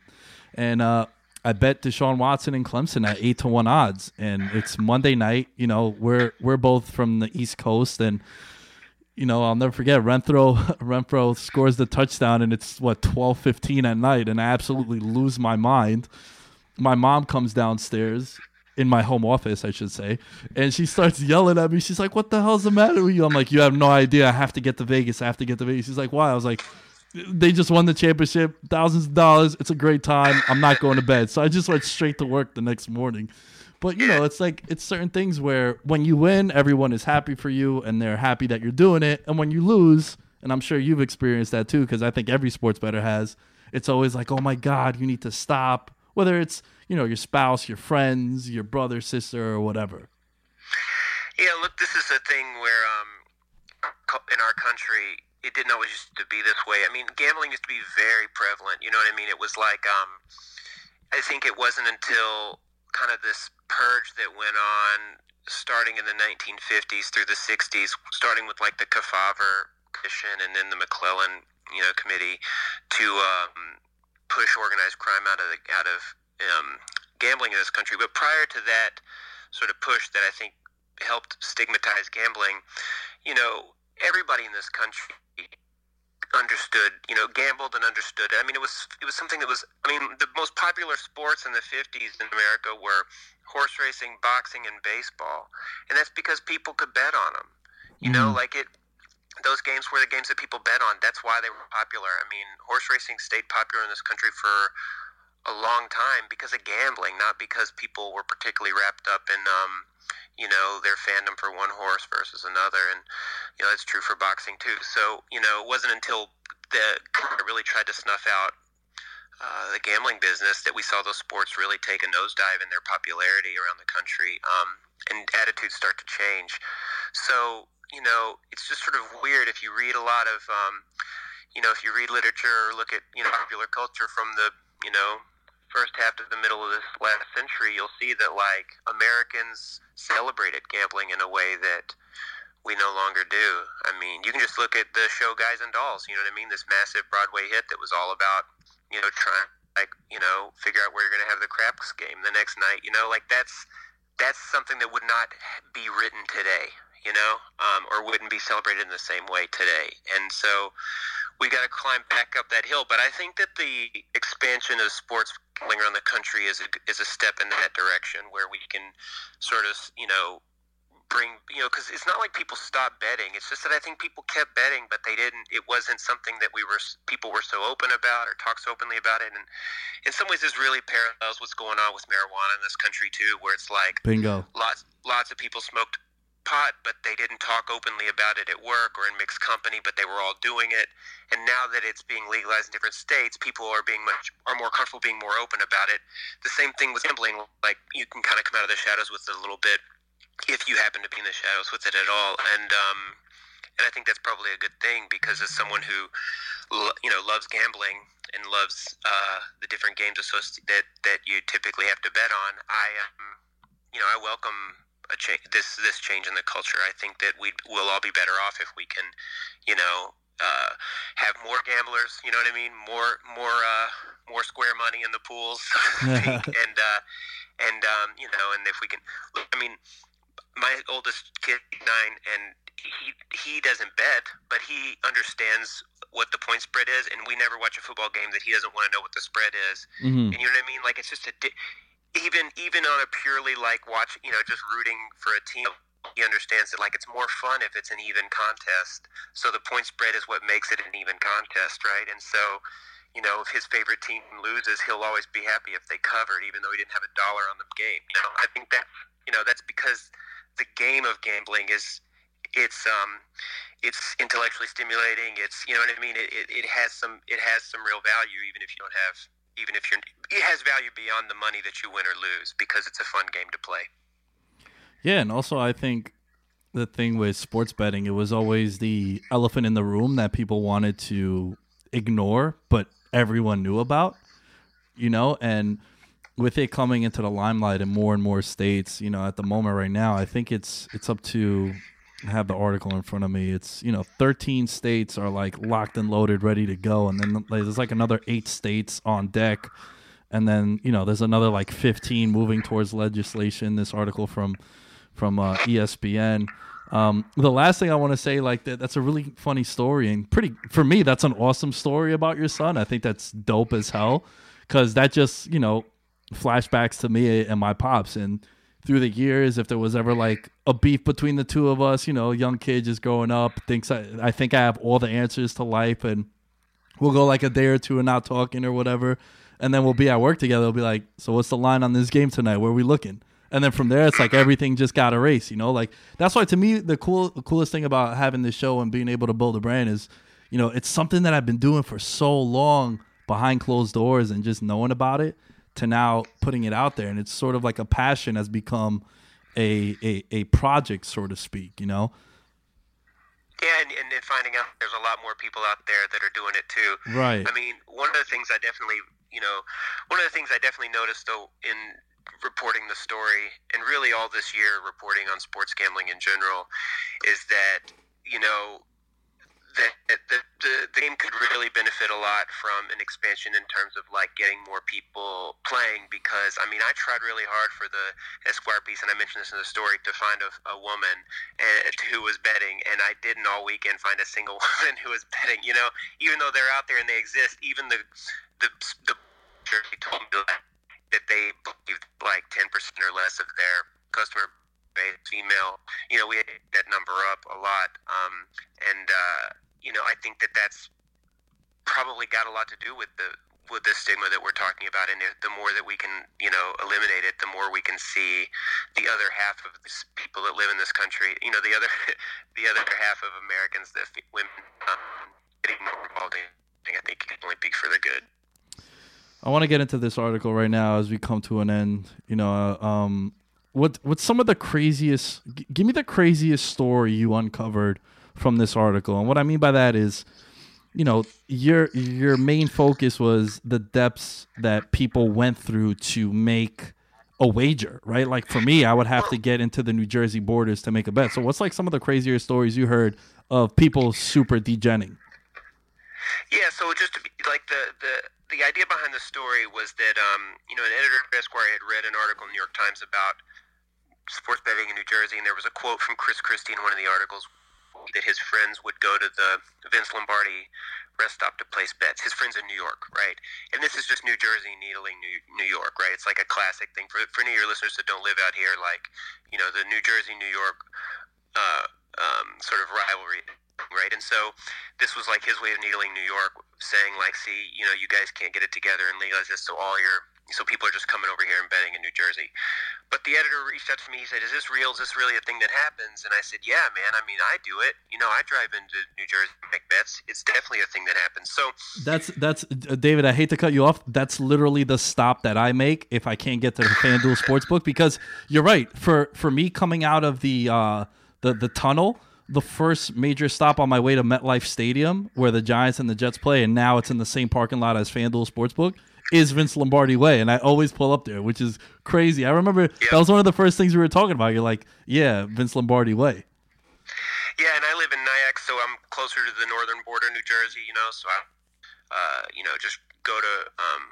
And uh, I bet Deshaun Watson and Clemson at eight to one odds, and it's Monday night. You know, we're we're both from the East Coast, and you know, I'll never forget Renfrow Renfrow scores the touchdown and it's what 12-15 at night and I absolutely lose my mind. My mom comes downstairs in my home office, I should say. And she starts yelling at me. She's like, "What the hell's the matter with you?" I'm like, "You have no idea. I have to get to Vegas. I have to get to Vegas." She's like, "Why?" I was like, "They just won the championship, thousands of dollars. It's a great time. I'm not going to bed." So I just went straight to work the next morning. But you know, it's like it's certain things where when you win, everyone is happy for you and they're happy that you're doing it. And when you lose, and I'm sure you've experienced that too, because I think every sports better has, it's always like, oh my God, you need to stop. Whether it's, you know, your spouse, your friends, your brother, sister, or whatever. Yeah, look, this is a thing where um, in our country, it didn't always used to be this way. I mean, gambling used to be very prevalent. You know what I mean? It was like, um, I think it wasn't until kind of this purge that went on starting in the 1950s through the 60s, starting with like the Kefauver Commission and then the McClellan, you know, committee to um, push organized crime out of the, out of um, gambling in this country. But prior to that sort of push that I think helped stigmatize gambling, you know, everybody in this country understood, you know, gambled and understood. I mean, it was it was something that was. I mean, the most popular sports in the '50s in America were horse racing, boxing, and baseball, and that's because people could bet on them. You know, Mhm. like it. Those games were the games that people bet on. That's why they were popular. I mean, horse racing stayed popular in this country for a long time because of gambling, not because people were particularly wrapped up in, um, you know, their fandom for one horse versus another. And, you know, it's true for boxing too. So, you know, it wasn't until the government really tried to snuff out uh, the gambling business that we saw those sports really take a nosedive in their popularity around the country um, and attitudes start to change. So, you know, it's just sort of weird if you read a lot of, um, you know, if you read literature or look at, you know, popular culture from the, you know, first half to the middle of this last century, you'll see that like Americans celebrated gambling in a way that we no longer do. I mean, you can just look at the show Guys and Dolls, you know what I mean? This massive Broadway hit that was all about, you know, trying like, you know, figure out where you're going to have the craps game the next night, you know, like that's that's something that would not be written today, you know, um, or wouldn't be celebrated in the same way today. And so we got to climb back up that hill. But I think that the expansion of sports gambling around the country is a, is a step in that direction where we can sort of, you know, bring, you know, because it's not like people stopped betting. It's just that I think people kept betting, but they didn't, it wasn't something that we were, people were so open about or talks openly about it. And in some ways, this really parallels what's going on with marijuana in this country too, where it's like, Bingo. lots lots of people smoked pot, but they didn't talk openly about it at work or in mixed company, but they were all doing it. And now that it's being legalized in different states, people are being much are more comfortable being more open about it. The same thing with gambling, like you can kind of come out of the shadows with it a little bit if you happen to be in the shadows with it at all. And um, and I think that's probably a good thing because as someone who you know loves gambling and loves uh, the different games associated that that you typically have to bet on, I um, you know I welcome a change this this change in the culture. I think that we will all be better off if we can, you know. Uh, have more gamblers, you know what I mean? More, more, uh, more square money in the pools, so to speak. and uh, and um, you know, and if we can, look, I mean, my oldest kid nine and he he doesn't bet but he understands what the point spread is and we never watch a football game that he doesn't want to know what the spread is hmm and you know what i mean like it's just a di- even even on a purely like watch you know just rooting for a team he understands that like it's more fun if it's an even contest. So the point spread is what makes it an even contest right? And so you know if his favorite team loses he'll always be happy if they covered even though he didn't have a dollar on the game. You know i think that you know that's because the game of gambling is it's um it's intellectually stimulating. It's you know what i mean? It, it, it has some it has some real value even if you don't have even if you're it has value beyond the money that you win or lose because it's a fun game to play. Yeah, and also I think the thing with sports betting, it was always the elephant in the room that people wanted to ignore, but everyone knew about, you know, and with it coming into the limelight in more and more states, you know, at the moment right now, I think it's it's up to have the article in front of me. It's you know, 13 states are like locked and loaded, ready to go, and then there's like another eight states on deck, and then you know, there's another like 15 moving towards legislation. This article from from uh, ESPN. Um, the last thing I want to say, like that, that's a really funny story and pretty for me. That's an awesome story about your son. I think that's dope as hell because that just you know flashbacks to me and my pops and through the years if there was ever like a beef between the two of us you know young kid just growing up thinks I, I think i have all the answers to life and we'll go like a day or two and not talking or whatever and then we'll be at work together. We'll be like so what's the line on this game tonight? Where are we looking? And then from there it's like everything just got erased. You know, like that's why to me the cool the coolest thing about having this show and being able to build a brand is, you know, it's something that I've been doing for so long behind closed doors and just knowing about it to now putting it out there. And it's sort of like a passion has become a a, a project so to speak you know? Yeah and, and, and finding out there's a lot more people out there that are doing it too. Right. I mean one of the things i definitely you know one of the things i definitely noticed though in reporting the story and really all this year reporting on sports gambling in general is that you know that the, the, the game could really benefit a lot from an expansion in terms of like getting more people playing because I mean I tried really hard for the Esquire piece and I mentioned this in the story to find a, a woman and, who was betting and I didn't all weekend find a single woman who was betting you know? Even though they're out there and they exist even the the the told me that they believed like 10% or less of their customer base female you know we had that number up a lot um, and uh, you know, I think that that's probably got a lot to do with the with the stigma that we're talking about, and the more that we can, you know, eliminate it, the more we can see the other half of the people that live in this country. You know, the other the other half of Americans, that women, um, getting more involved in. I think it can only be for the good. I want to get into this article right now as we come to an end. You know, uh, um, what what's some of the craziest? G- give me the craziest story you uncovered from this article. And what I mean by that is, you know, your your main focus was the depths that people went through to make a wager, right? Like for me, I would have to get into the New Jersey borders to make a bet. So what's like some of the crazier stories you heard of people super degenning? Yeah, so just to be, like the the the idea behind the story was that um, you know an editor at Esquire had read an article in the New York Times about sports betting in New Jersey, and there was a quote from Chris Christie in one of the articles that his friends would go to the Vince Lombardi rest stop to place bets. His friends in New York, right? And this is just New Jersey needling New, New York, right? It's like a classic thing for for any of your listeners that don't live out here. Like, you know, the New Jersey New York uh, um, sort of rivalry, right? And so this was like his way of needling New York, saying like, see, you know, you guys can't get it together and legalize this, so all your so people are just coming over here and betting in New Jersey. But the editor reached out to me. He said, "Is this real? Is this really a thing that happens?" And I said, "Yeah, man. I mean, I do it. You know, I drive into New Jersey and make bets. It's definitely a thing that happens." So that's that's uh, David. I hate to cut you off. That's literally the stop that I make if I can't get to the FanDuel Sportsbook because you're right. For for me coming out of the uh, the the tunnel the first major stop on my way to MetLife Stadium, where the Giants and the Jets play, and now it's in the same parking lot as FanDuel Sportsbook is Vince Lombardi Way, and I always pull up there, which is crazy. I remember yep. that was one of the first things we were talking about. You're like, yeah, Vince Lombardi Way. Yeah, and I live in Nyack, so I'm closer to the northern border, of New Jersey. You know, so I, uh, you know, just go to um,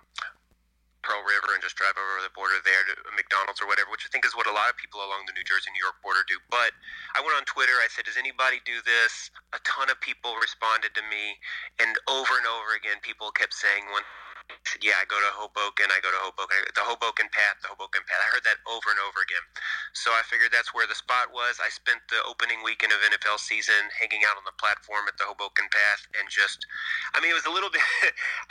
Pearl River and just drive over the border there to McDonald's or whatever, which I think is what a lot of people along the New Jersey New York border do. But I went on Twitter. I said, "Does anybody do this?" A ton of people responded to me, and over and over again, people kept saying one yeah, I go to Hoboken. I go to Hoboken. The Hoboken Path. The Hoboken Path. I heard that over and over again. So I figured that's where the spot was. I spent the opening weekend of NFL season hanging out on the platform at the Hoboken Path and just, I mean, it was a little bit.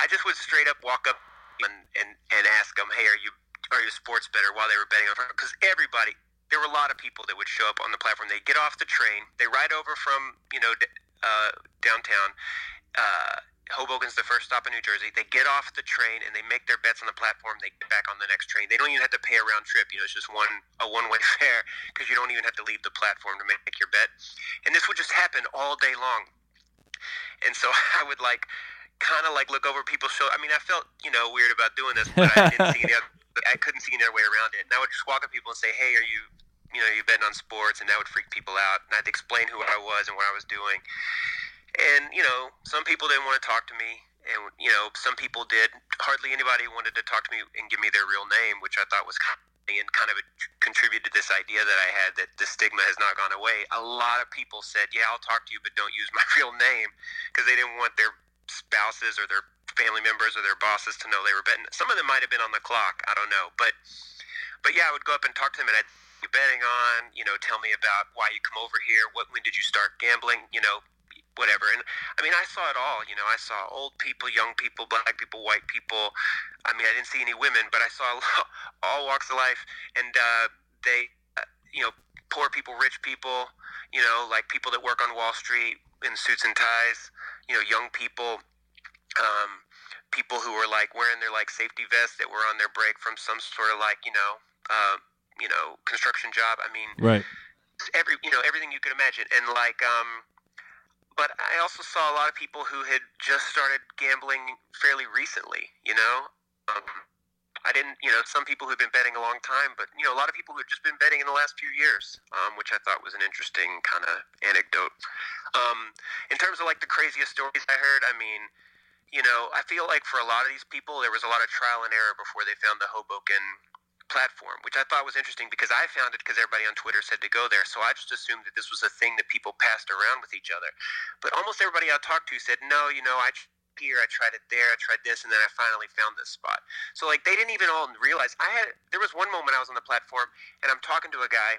I just would straight up walk up and and and ask them, hey, are you are you a sports better while they were betting on because everybody. There were a lot of people that would show up on the platform. They get off the train, they ride over from you know uh, downtown, uh, Hoboken's the first stop in New Jersey. They get off the train and they make their bets on the platform. They get back on the next train. They don't even have to pay a round trip. You know, it's just one a one way fare because you don't even have to leave the platform to make your bet. And this would just happen all day long. And so I would like kind of like look over people's show. I mean, I felt you know weird about doing this, but I didn't see any. Other, I couldn't see any other way around it. And I would just walk up to people and say, "Hey, are you?" You know, you betting on sports, and that would freak people out. And I'd explain who I was and what I was doing and you know, some people didn't want to talk to me, and you know, some people did. Hardly anybody wanted to talk to me and give me their real name, which I thought was kind of, and kind of contributed to this idea that I had that the stigma has not gone away. A lot of people said, "Yeah, I'll talk to you, but don't use my real name," because they didn't want their spouses or their family members or their bosses to know they were betting. Some of them might have been on the clock. I don't know, but but yeah, I would go up and talk to them, and I'd you betting on, you know, tell me about why you come over here. What when did you start gambling? You know, whatever. And I mean, I saw it all. You know, I saw old people, young people, black people, white people. I mean, I didn't see any women, but I saw all walks of life. And uh, they, uh, you know, poor people, rich people, you know, like people that work on Wall Street in suits and ties, you know, young people, um, people who were like wearing their like safety vests that were on their break from some sort of like you know, uh, you know, construction job. I mean, Right. every you know everything you could imagine and like um but i also saw a lot of people who had just started gambling fairly recently you know? Um i didn't you know some people who've been betting a long time but you know a lot of people who've just been betting in the last few years um which i thought was an interesting kind of anecdote. Um in terms of like the craziest stories i heard i mean you know i feel like for a lot of these people there was a lot of trial and error before they found the hoboken platform, which I thought was interesting because I found it because everybody on Twitter said to go there. So I just assumed that this was a thing that people passed around with each other. But almost everybody I talked to said, no, you know, I here, I tried it there, I tried this, and then I finally found this spot. So like they didn't even all realize I had. There was one moment I was on the platform and I'm talking to a guy.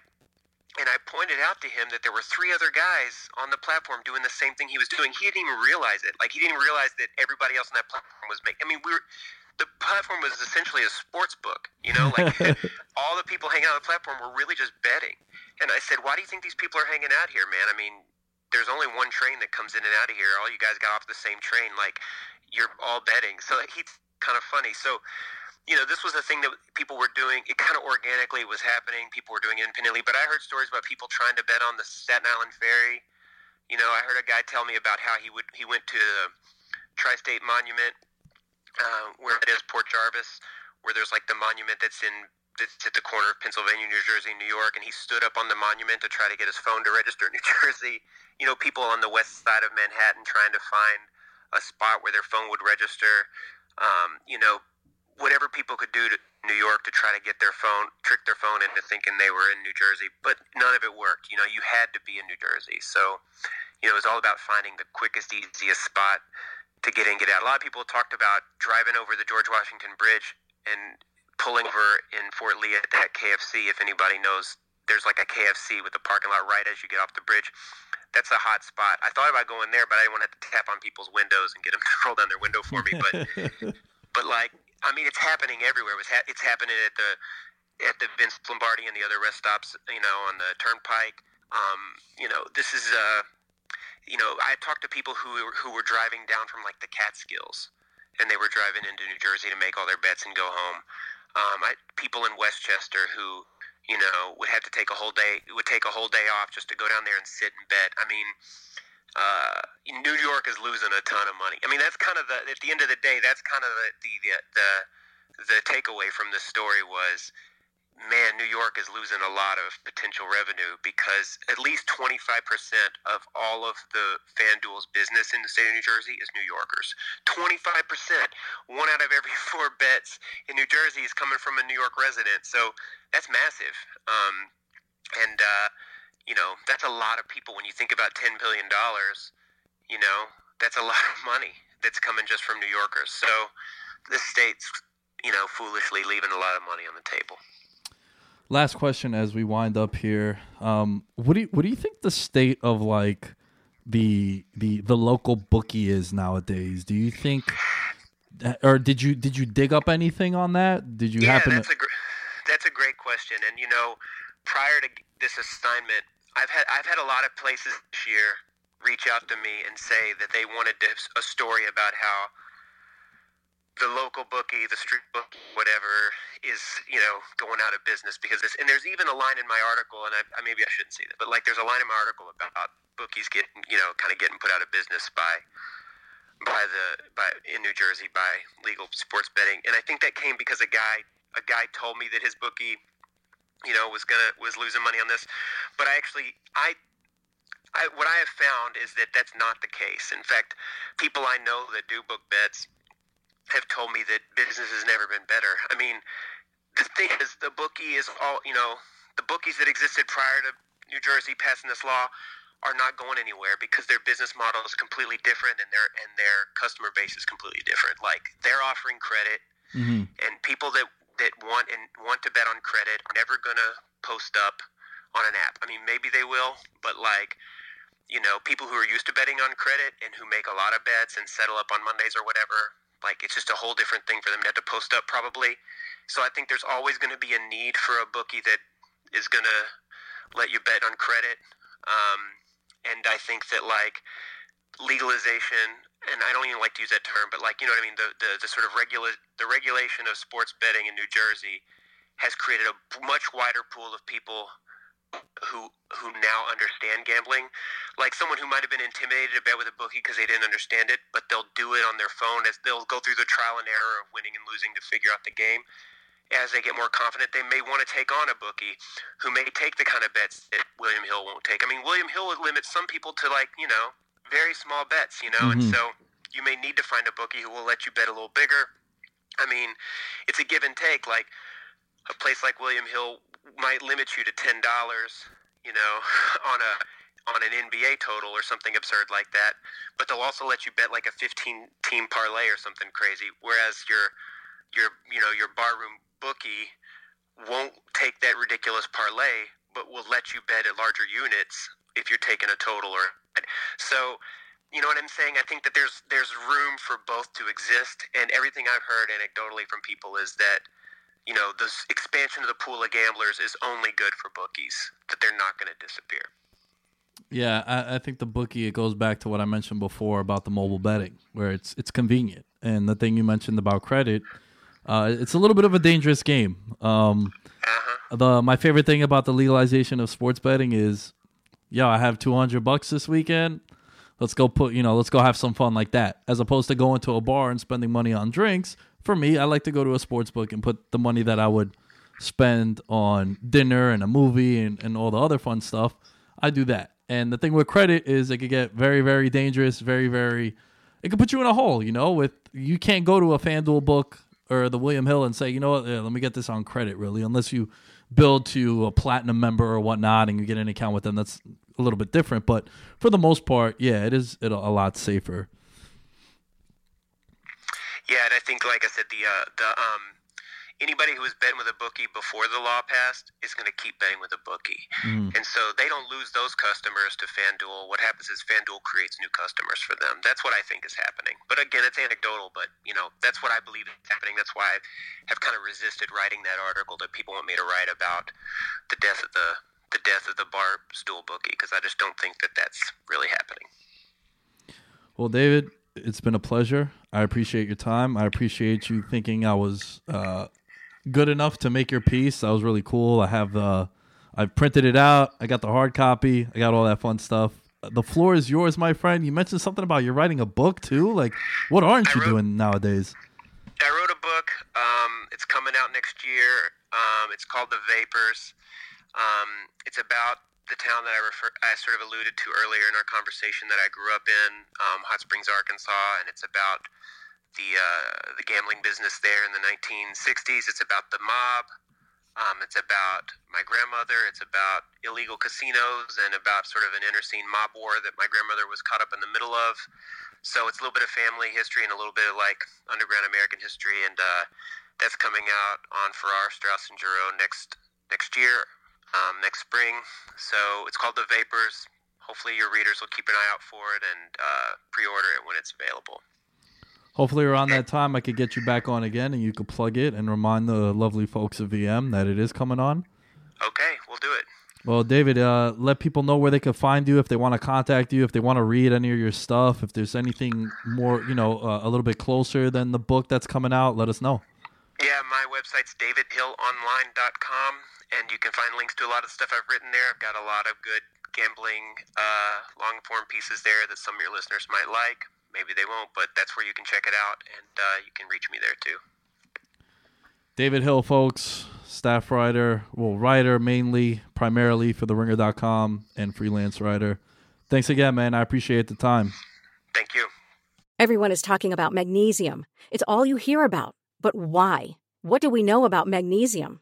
And I pointed out to him that there were three other guys on the platform doing the same thing he was doing. He didn't even realize it. Like he didn't realize that everybody else on that platform was making. I mean, we were the platform was essentially a sports book. You know, like all the people hanging out on the platform were really just betting. And I said, why do you think these people are hanging out here, man? I mean, there's only one train that comes in and out of here. All you guys got off the same train. Like, you're all betting. So like, he's kind of funny. So, you know, this was a thing that people were doing. It kind of organically was happening. People were doing it independently. But I heard stories about people trying to bet on the Staten Island Ferry. You know, I heard a guy tell me about how he would he went to the Tri-State Monument uh, where it is Port Jervis, where there's like the monument that's in that's at the corner of Pennsylvania, New Jersey, New York, and he stood up on the monument to try to get his phone to register in New Jersey. You know, people on the west side of Manhattan trying to find a spot where their phone would register. Um, you know, whatever people could do to New York to try to get their phone, trick their phone into thinking they were in New Jersey, but none of it worked. You know, you had to be in New Jersey, so you know it was all about finding the quickest, easiest spot to get in, get out. A lot of people talked about driving over the George Washington Bridge and pulling over in Fort Lee at that KFC. If anybody knows, there's like a KFC with the parking lot right as you get off the bridge. That's a hot spot. I thought about going there, but I didn't want to, have to tap on people's windows and get them to roll down their window for me. But, but like, I mean, it's happening everywhere. It was ha- it's happening at the at the Vince Lombardi and the other rest stops. You know, on the Turnpike. Um, you know, this is uh, you know, I talked to people who were, who were driving down from like the Catskills, and they were driving into New Jersey to make all their bets and go home. Um, I, people in Westchester who, you know, would have to take a whole day would take a whole day off just to go down there and sit and bet. I mean, uh, New York is losing a ton of money. I mean, that's kind of the at the end of the day, that's kind of the the the, the, the takeaway from this story was man, New York is losing a lot of potential revenue because at least 25% of all of the FanDuel's business in the state of New Jersey is New Yorkers. 25%. One out of every four bets in New Jersey is coming from a New York resident. So that's massive. Um, and, uh, you know, that's a lot of people. When you think about $10 billion, you know, that's a lot of money that's coming just from New Yorkers. So this state's, you know, foolishly leaving a lot of money on the table last question as we wind up here. Um, what do you, what do you think the state of like the the the local bookie is nowadays? Do you think, or did you did you dig up anything on that? Did you yeah, happen? that's to... a gr- that's a great question. And you know, prior to this assignment, I've had I've had a lot of places this year reach out to me and say that they wanted to, a story about how the local bookie, the street book, whatever, is you know going out of business because this. And there's even a line in my article, and I, I maybe I shouldn't say that, but like there's a line in my article about bookies getting you know kind of getting put out of business by by the by in New Jersey by legal sports betting, and I think that came because a guy a guy told me that his bookie, you know, was gonna was losing money on this, but I actually I I, what I have found is that that's not the case. In fact, people I know that do book bets have told me that business has never been better. I mean, the thing is, the bookie is all you know. The bookies that existed prior to New Jersey passing this law are not going anywhere because their business model is completely different and their and their customer base is completely different. Like they're offering credit, mm-hmm. and people that that want and want to bet on credit are never gonna post up on an app. I mean, maybe they will, but like you know, people who are used to betting on credit and who make a lot of bets and settle up on Mondays or whatever, like it's just a whole different thing for them to have to post up probably. So I think there's always going to be a need for a bookie that is going to let you bet on credit. Um, and I think that like legalization, and I don't even like to use that term, but like you know what I mean, the the, the sort of regula- the regulation of sports betting in New Jersey has created a much wider pool of people who who now understand gambling. Like someone who might have been intimidated to bet with a bookie because they didn't understand it, but they'll do it on their phone as they'll go through the trial and error of winning and losing to figure out the game. As they get more confident, they may want to take on a bookie who may take the kind of bets that William Hill won't take. I mean, William Hill limits some people to like you know very small bets, you know, Mhm. and so you may need to find a bookie who will let you bet a little bigger. I mean, it's a give and take. Like a place like William Hill might limit you to ten dollars, you know, on a on an NBA total or something absurd like that. But they'll also let you bet like a fifteen team parlay or something crazy. Whereas your your you know your barroom bookie won't take that ridiculous parlay, but will let you bet at larger units if you're taking a total or so. You know what I'm saying? I think that there's there's room for both to exist, and everything I've heard anecdotally from people is that you know, this expansion of the pool of gamblers is only good for bookies, that they're not going to disappear. Yeah, I, I think the bookie it goes back to what I mentioned before about the mobile betting, where it's it's convenient, and the thing you mentioned about credit, uh, it's a little bit of a dangerous game. Um, Uh-huh. the my favorite thing about the legalization of sports betting is, yo, I have two hundred bucks this weekend. Let's go put you know, let's go have some fun like that, as opposed to going to a bar and spending money on drinks. For me, I like to go to a sports book and put the money that I would spend on dinner and a movie and, and all the other fun stuff. I do that. And the thing with credit is it could get very, very dangerous, very, very it could put you in a hole, you know, with you can't go to a FanDuel book or the William Hill and say, you know what, yeah, let me get this on credit really, unless you build to a platinum member or whatnot and you get an account with them. That's a little bit different. But for the most part, yeah, it is it a lot safer. Yeah, and I think, like I said, the uh, the um, anybody who has betting with a bookie before the law passed is going to keep betting with a bookie, Mm. and so they don't lose those customers to FanDuel. What happens is FanDuel creates new customers for them. That's what I think is happening. But again, it's anecdotal. But you know, that's what I believe is happening. That's why I have kind of resisted writing that article that people want me to write about the death of the the death of the bar stool bookie because I just don't think that that's really happening. Well, David, it's been a pleasure. I appreciate your time. I appreciate you thinking I was uh, good enough to make your piece. That was really cool. I have uh, I've printed it out. I got the hard copy. I got all that fun stuff. The floor is yours, my friend. You mentioned something about you're writing a book too. Like, what aren't I you wrote- doing nowadays? I wrote a book. Um, it's coming out next year. Um, it's called The Vapors. Um, it's about the town that I refer, I sort of alluded to earlier in our conversation that I grew up in, um, Hot Springs, Arkansas, and it's about the uh, the gambling business there in the 1960s. It's about the mob. Um, it's about my grandmother. It's about illegal casinos and about sort of an inner scene mob war that my grandmother was caught up in the middle of. So it's a little bit of family history and a little bit of like underground American history, and uh, that's coming out on Farrar, Straus, and Giroux next next year, um, next spring. So it's called The Vapors. Hopefully, your readers will keep an eye out for it and uh, pre-order it when it's available. Hopefully, around that time, I could get you back on again, and you could plug it and remind the lovely folks of VM that it is coming on. Okay, we'll do it. Well, David, uh, let people know where they can find you if they want to contact you, if they want to read any of your stuff, if there's anything more, you know, uh, a little bit closer than the book that's coming out. Let us know. Yeah, my website's davidhillonline.com, and you can find links to a lot of stuff I've written there. I've got a lot of good gambling uh, long form pieces there that some of your listeners might like. Maybe they won't, but that's where you can check it out, and uh, you can reach me there too. David Hill, folks, staff writer, well, writer mainly, primarily for TheRinger.com and freelance writer. Thanks again, man. I appreciate the time. Thank you. Everyone is talking about magnesium. It's all you hear about. But why? What do we know about magnesium?